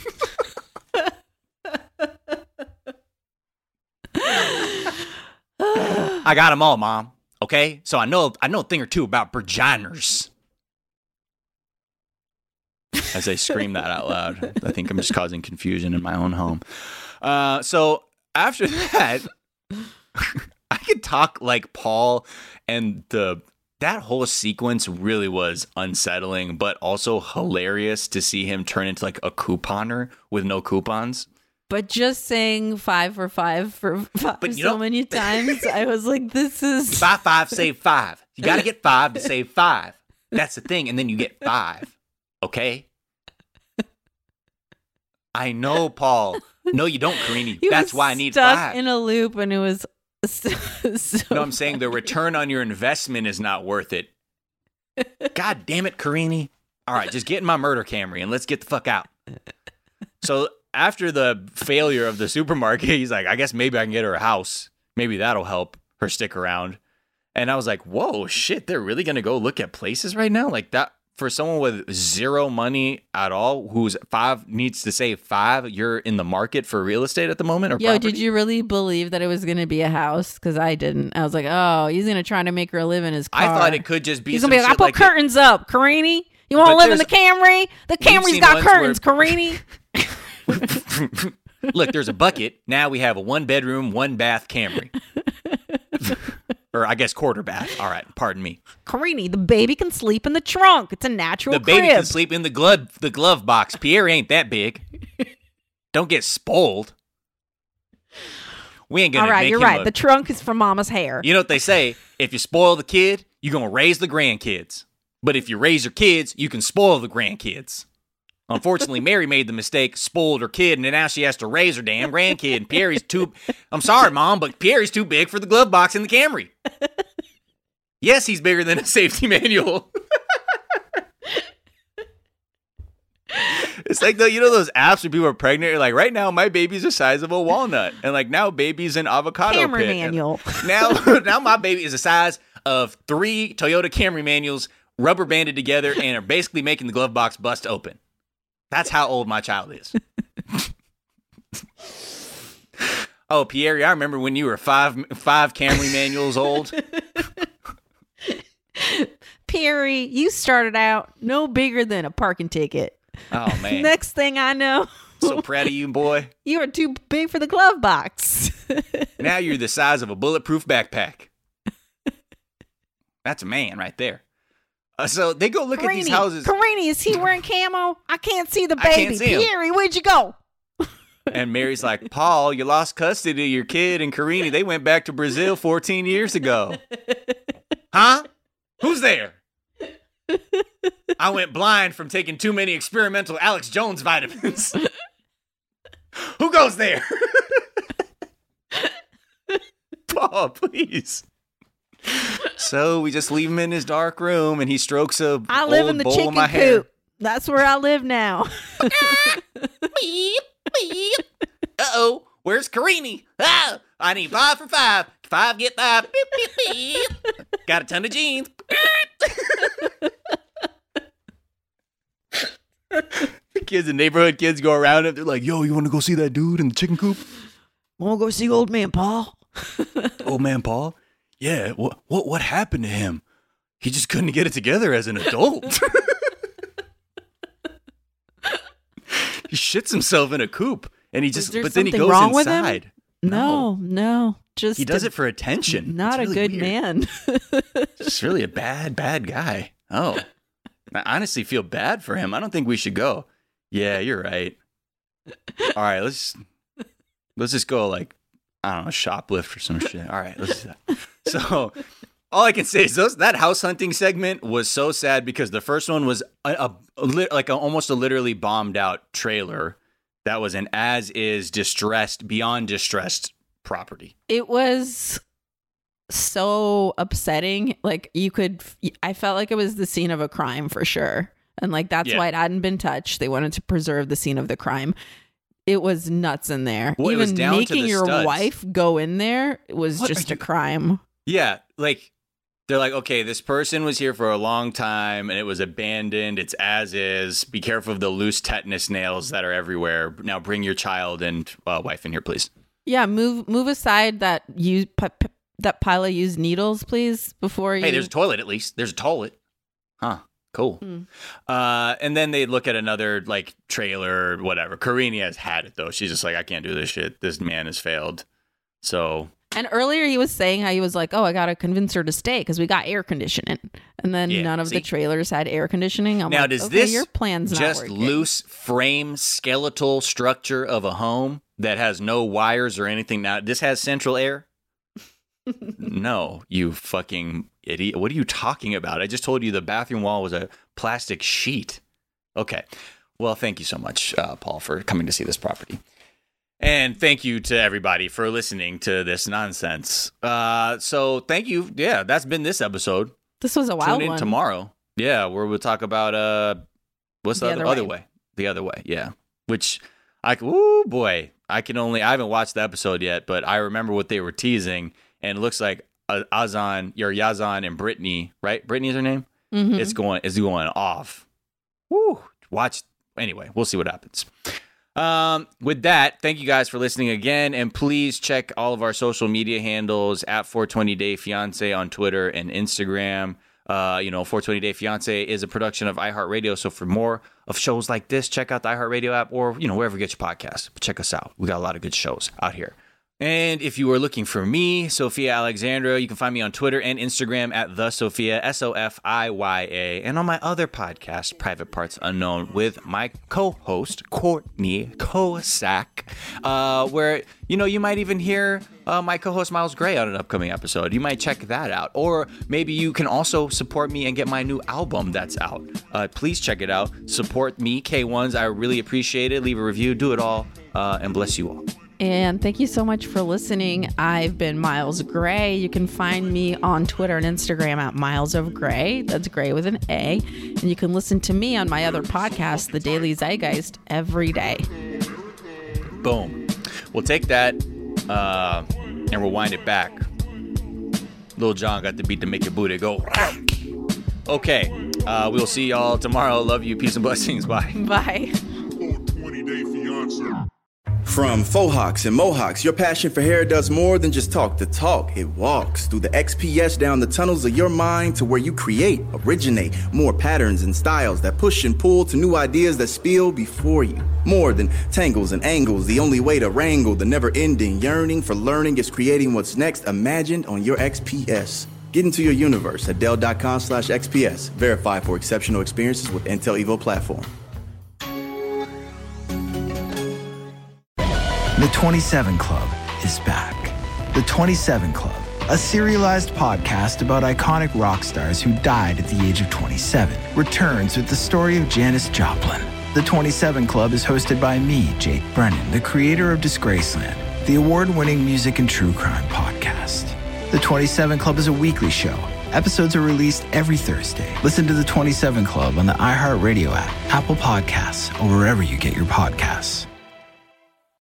I got them all, mom. Okay, so I know I know a thing or two about vaginas. As I scream that out loud, I think I'm just causing confusion in my own home. Uh, so after that, I could talk like Paul, and the that whole sequence really was unsettling, but also hilarious to see him turn into like a couponer with no coupons. But just saying five for five for five But so many times, I was like, this is. Buy five, save five. You got to get five to save five. That's the thing, and then you get five. Okay. I know, Paul. No, you don't, Karini. That's why I need stuck five. in a loop, and it was so. so no, I'm saying the return on your investment is not worth it. God damn it, Karini. All right, just get in my murder Camry and let's get the fuck out. So after the failure of the supermarket, he's like, I guess maybe I can get her a house. Maybe that'll help her stick around. And I was like, whoa, shit, they're really gonna go look at places right now? Like that for someone with zero money at all, who's five needs to save five, you're in the market for real estate at the moment or Yo, property? did you really believe that it was going to be a house? Because I didn't. I was like, oh, he's going to try to make her live in his car. I thought it could just be He's going to be like, I put like curtains up, Karini. You want to live in the Camry? The Camry's got ones where- curtains, Karini. Look, there's a bucket. Now we have a one bedroom, one bath Camry. or I guess quarterback. All right, pardon me. Carini, the baby can sleep in the trunk. It's a natural The baby can sleep in the glove the glove box. Pierre ain't that big. Don't get spoiled. We ain't gonna All right, you're right. a- the trunk is for mama's hair. You know what they say? If you spoil the kid, you're gonna raise the grandkids. But if you raise your kids, you can spoil the grandkids. Unfortunately, Mary made the mistake, spoiled her kid, and now she has to raise her damn grandkid. And Pierre's too. I'm sorry, mom, but Pierre's too big for the glove box in the Camry. Yes, he's bigger than a safety manual. It's like the you know those apps where people are pregnant. You're like, right now my baby's the size of a walnut, and like now baby's an avocado Camry pit. And manual. Now, now my baby is the size of three Toyota Camry manuals rubber banded together and are basically making the glove box bust open. That's how old my child is. oh, Pierre, I remember when you were five five Camry manuals old. Perry, you started out no bigger than a parking ticket. Oh man, Next thing I know, so proud of you, boy. you are too big for the glove box. Now you're the size of a bulletproof backpack. That's a man right there. Uh, so they go look at these houses, Karini, is he wearing camo? I can't see the I can't baby. see him. Perry, where'd you go? and Mary's like, "Paul, you lost custody of your kid and Karini. They went back to Brazil 14 years ago." huh? Who's there? I went blind from taking too many experimental Alex Jones vitamins. Who goes there? Paul, please. So we just leave him in his dark room, and he strokes a I live old in the chicken of my hair. coop. That's where I live now. beep, beep. Uh oh, where's Carini? Ah, I need five for five. Five get five. Beep, beep, beep. Got a ton of jeans. the kids, the neighborhood kids go around him. They're like, yo, you want to go see that dude in the chicken coop? Want to go see old man Paul? Old man Paul? Yeah, what, what, what happened to him? He just couldn't get it together as an adult. he shits himself in a coop and he just, but then he goes wrong with him? inside. No, no, just He does a- it for attention. Not It's a good weird. man. Just really a bad, bad guy. Oh, I honestly feel bad for him. I don't think we should go. Yeah, you're right. All right, let's let's just go like I don't know, shoplift or some shit. All right, let's do that. So all I can say is those that house hunting segment was so sad because the first one was a, a, a like a, almost a literally bombed out trailer that was an as is distressed beyond distressed property. it was so upsetting. Like you could, I felt like it was the scene of a crime for sure, and like that's Yeah. why it hadn't been touched. They wanted to preserve the scene of the crime. It was nuts in there. Well, it was Even down to making your studs. wife go in there was What just a you- crime. Yeah, like they're like, okay, this person was here for a long time and it was abandoned. It's as is. Be careful of the loose tetanus nails that are everywhere. Now bring your child and uh, wife in here, please. Yeah, move move aside that you p- p- that Pila used needles, please, before you. Hey, there's a toilet at least. There's a toilet. Huh. Cool. Uh, and then they look at another like trailer, whatever. Karini has had it though. She's just like, I can't do this shit. This man has failed. So And earlier he was saying how he was like, "Oh, I gotta convince her to stay because we got air conditioning." And then Yeah, none of see? the trailers had air conditioning. I'm now like, does okay, this your plan's just loose frame skeletal structure of a home that has no wires or anything? Now this has central air. no, you fucking idiot! What are you talking about? I just told you the bathroom wall was a plastic sheet. Okay, well, thank you so much, uh, Paul, for coming to see this property. And thank you to everybody for listening to this nonsense. Uh, so thank you. Yeah, that's been this episode. This was a wild Tune in one. tomorrow. Yeah, where we'll talk about uh, what's the, The other, other way. way? The other way. Yeah, which I oh boy, I can only I haven't watched the episode yet, but I remember what they were teasing, and it looks like uh, Azan, your Yazan, and Brittany, right? Brittany is her name. Mhm. It's going it's going off. Woo! Watch anyway. We'll see what happens. Um, with that, thank you guys for listening again, and please check all of our social media handles at 420 Day Fiance on Twitter and Instagram. Uh, you know, 420 Day Fiance is a production of iHeartRadio. So for more of shows like this, check out the iHeartRadio app or, you know, wherever you get your podcasts. Check us out. We got a lot of good shows out here. And if you are looking for me, Sophia Alexandra, you can find me on Twitter and Instagram at the Sophia S O F I Y A, and on my other podcast, Private Parts Unknown, with my co-host Courtney Kosak, uh, where you know you might even hear uh, my co-host Miles Gray on an upcoming episode. You might check that out, or maybe you can also support me and get my new album that's out. Uh, please check it out. Support me, K1s. I really appreciate it. Leave a review, do it all, uh, and bless you all. And thank you so much for listening. I've been Miles Gray. You can find me on Twitter and Instagram at Miles of Gray. That's Gray with an A. And you can listen to me on my other podcast, The Daily Zeitgeist, every day. Boom. We'll take that uh, and we'll wind it back. Lil Jon got the beat to make your booty go. Okay. Uh, we'll see y'all tomorrow. Love you. Peace and blessings. Bye. Bye. From faux hawks and mohawks, your passion for hair does more than just talk the talk. It walks through the XPS down the tunnels of your mind to where you create, originate more patterns and styles that push and pull to new ideas that spill before you. More than tangles and angles, the only way to wrangle the never ending yearning for learning is creating what's next imagined on your XPS. Get into your universe at Dell.com slash XPS. Verify for exceptional experiences with Intel Evo platform. The 27 Club is back. The 27 Club, a serialized podcast about iconic rock stars who died at the age of 27, returns with the story of Janis Joplin. The 27 Club is hosted by me, Jake Brennan, the creator of Disgraceland, the award winning music and true crime podcast. The 27 Club is a weekly show. Episodes are released every Thursday. Listen to the 27 Club on the iHeartRadio app, Apple Podcasts, or wherever you get your podcasts.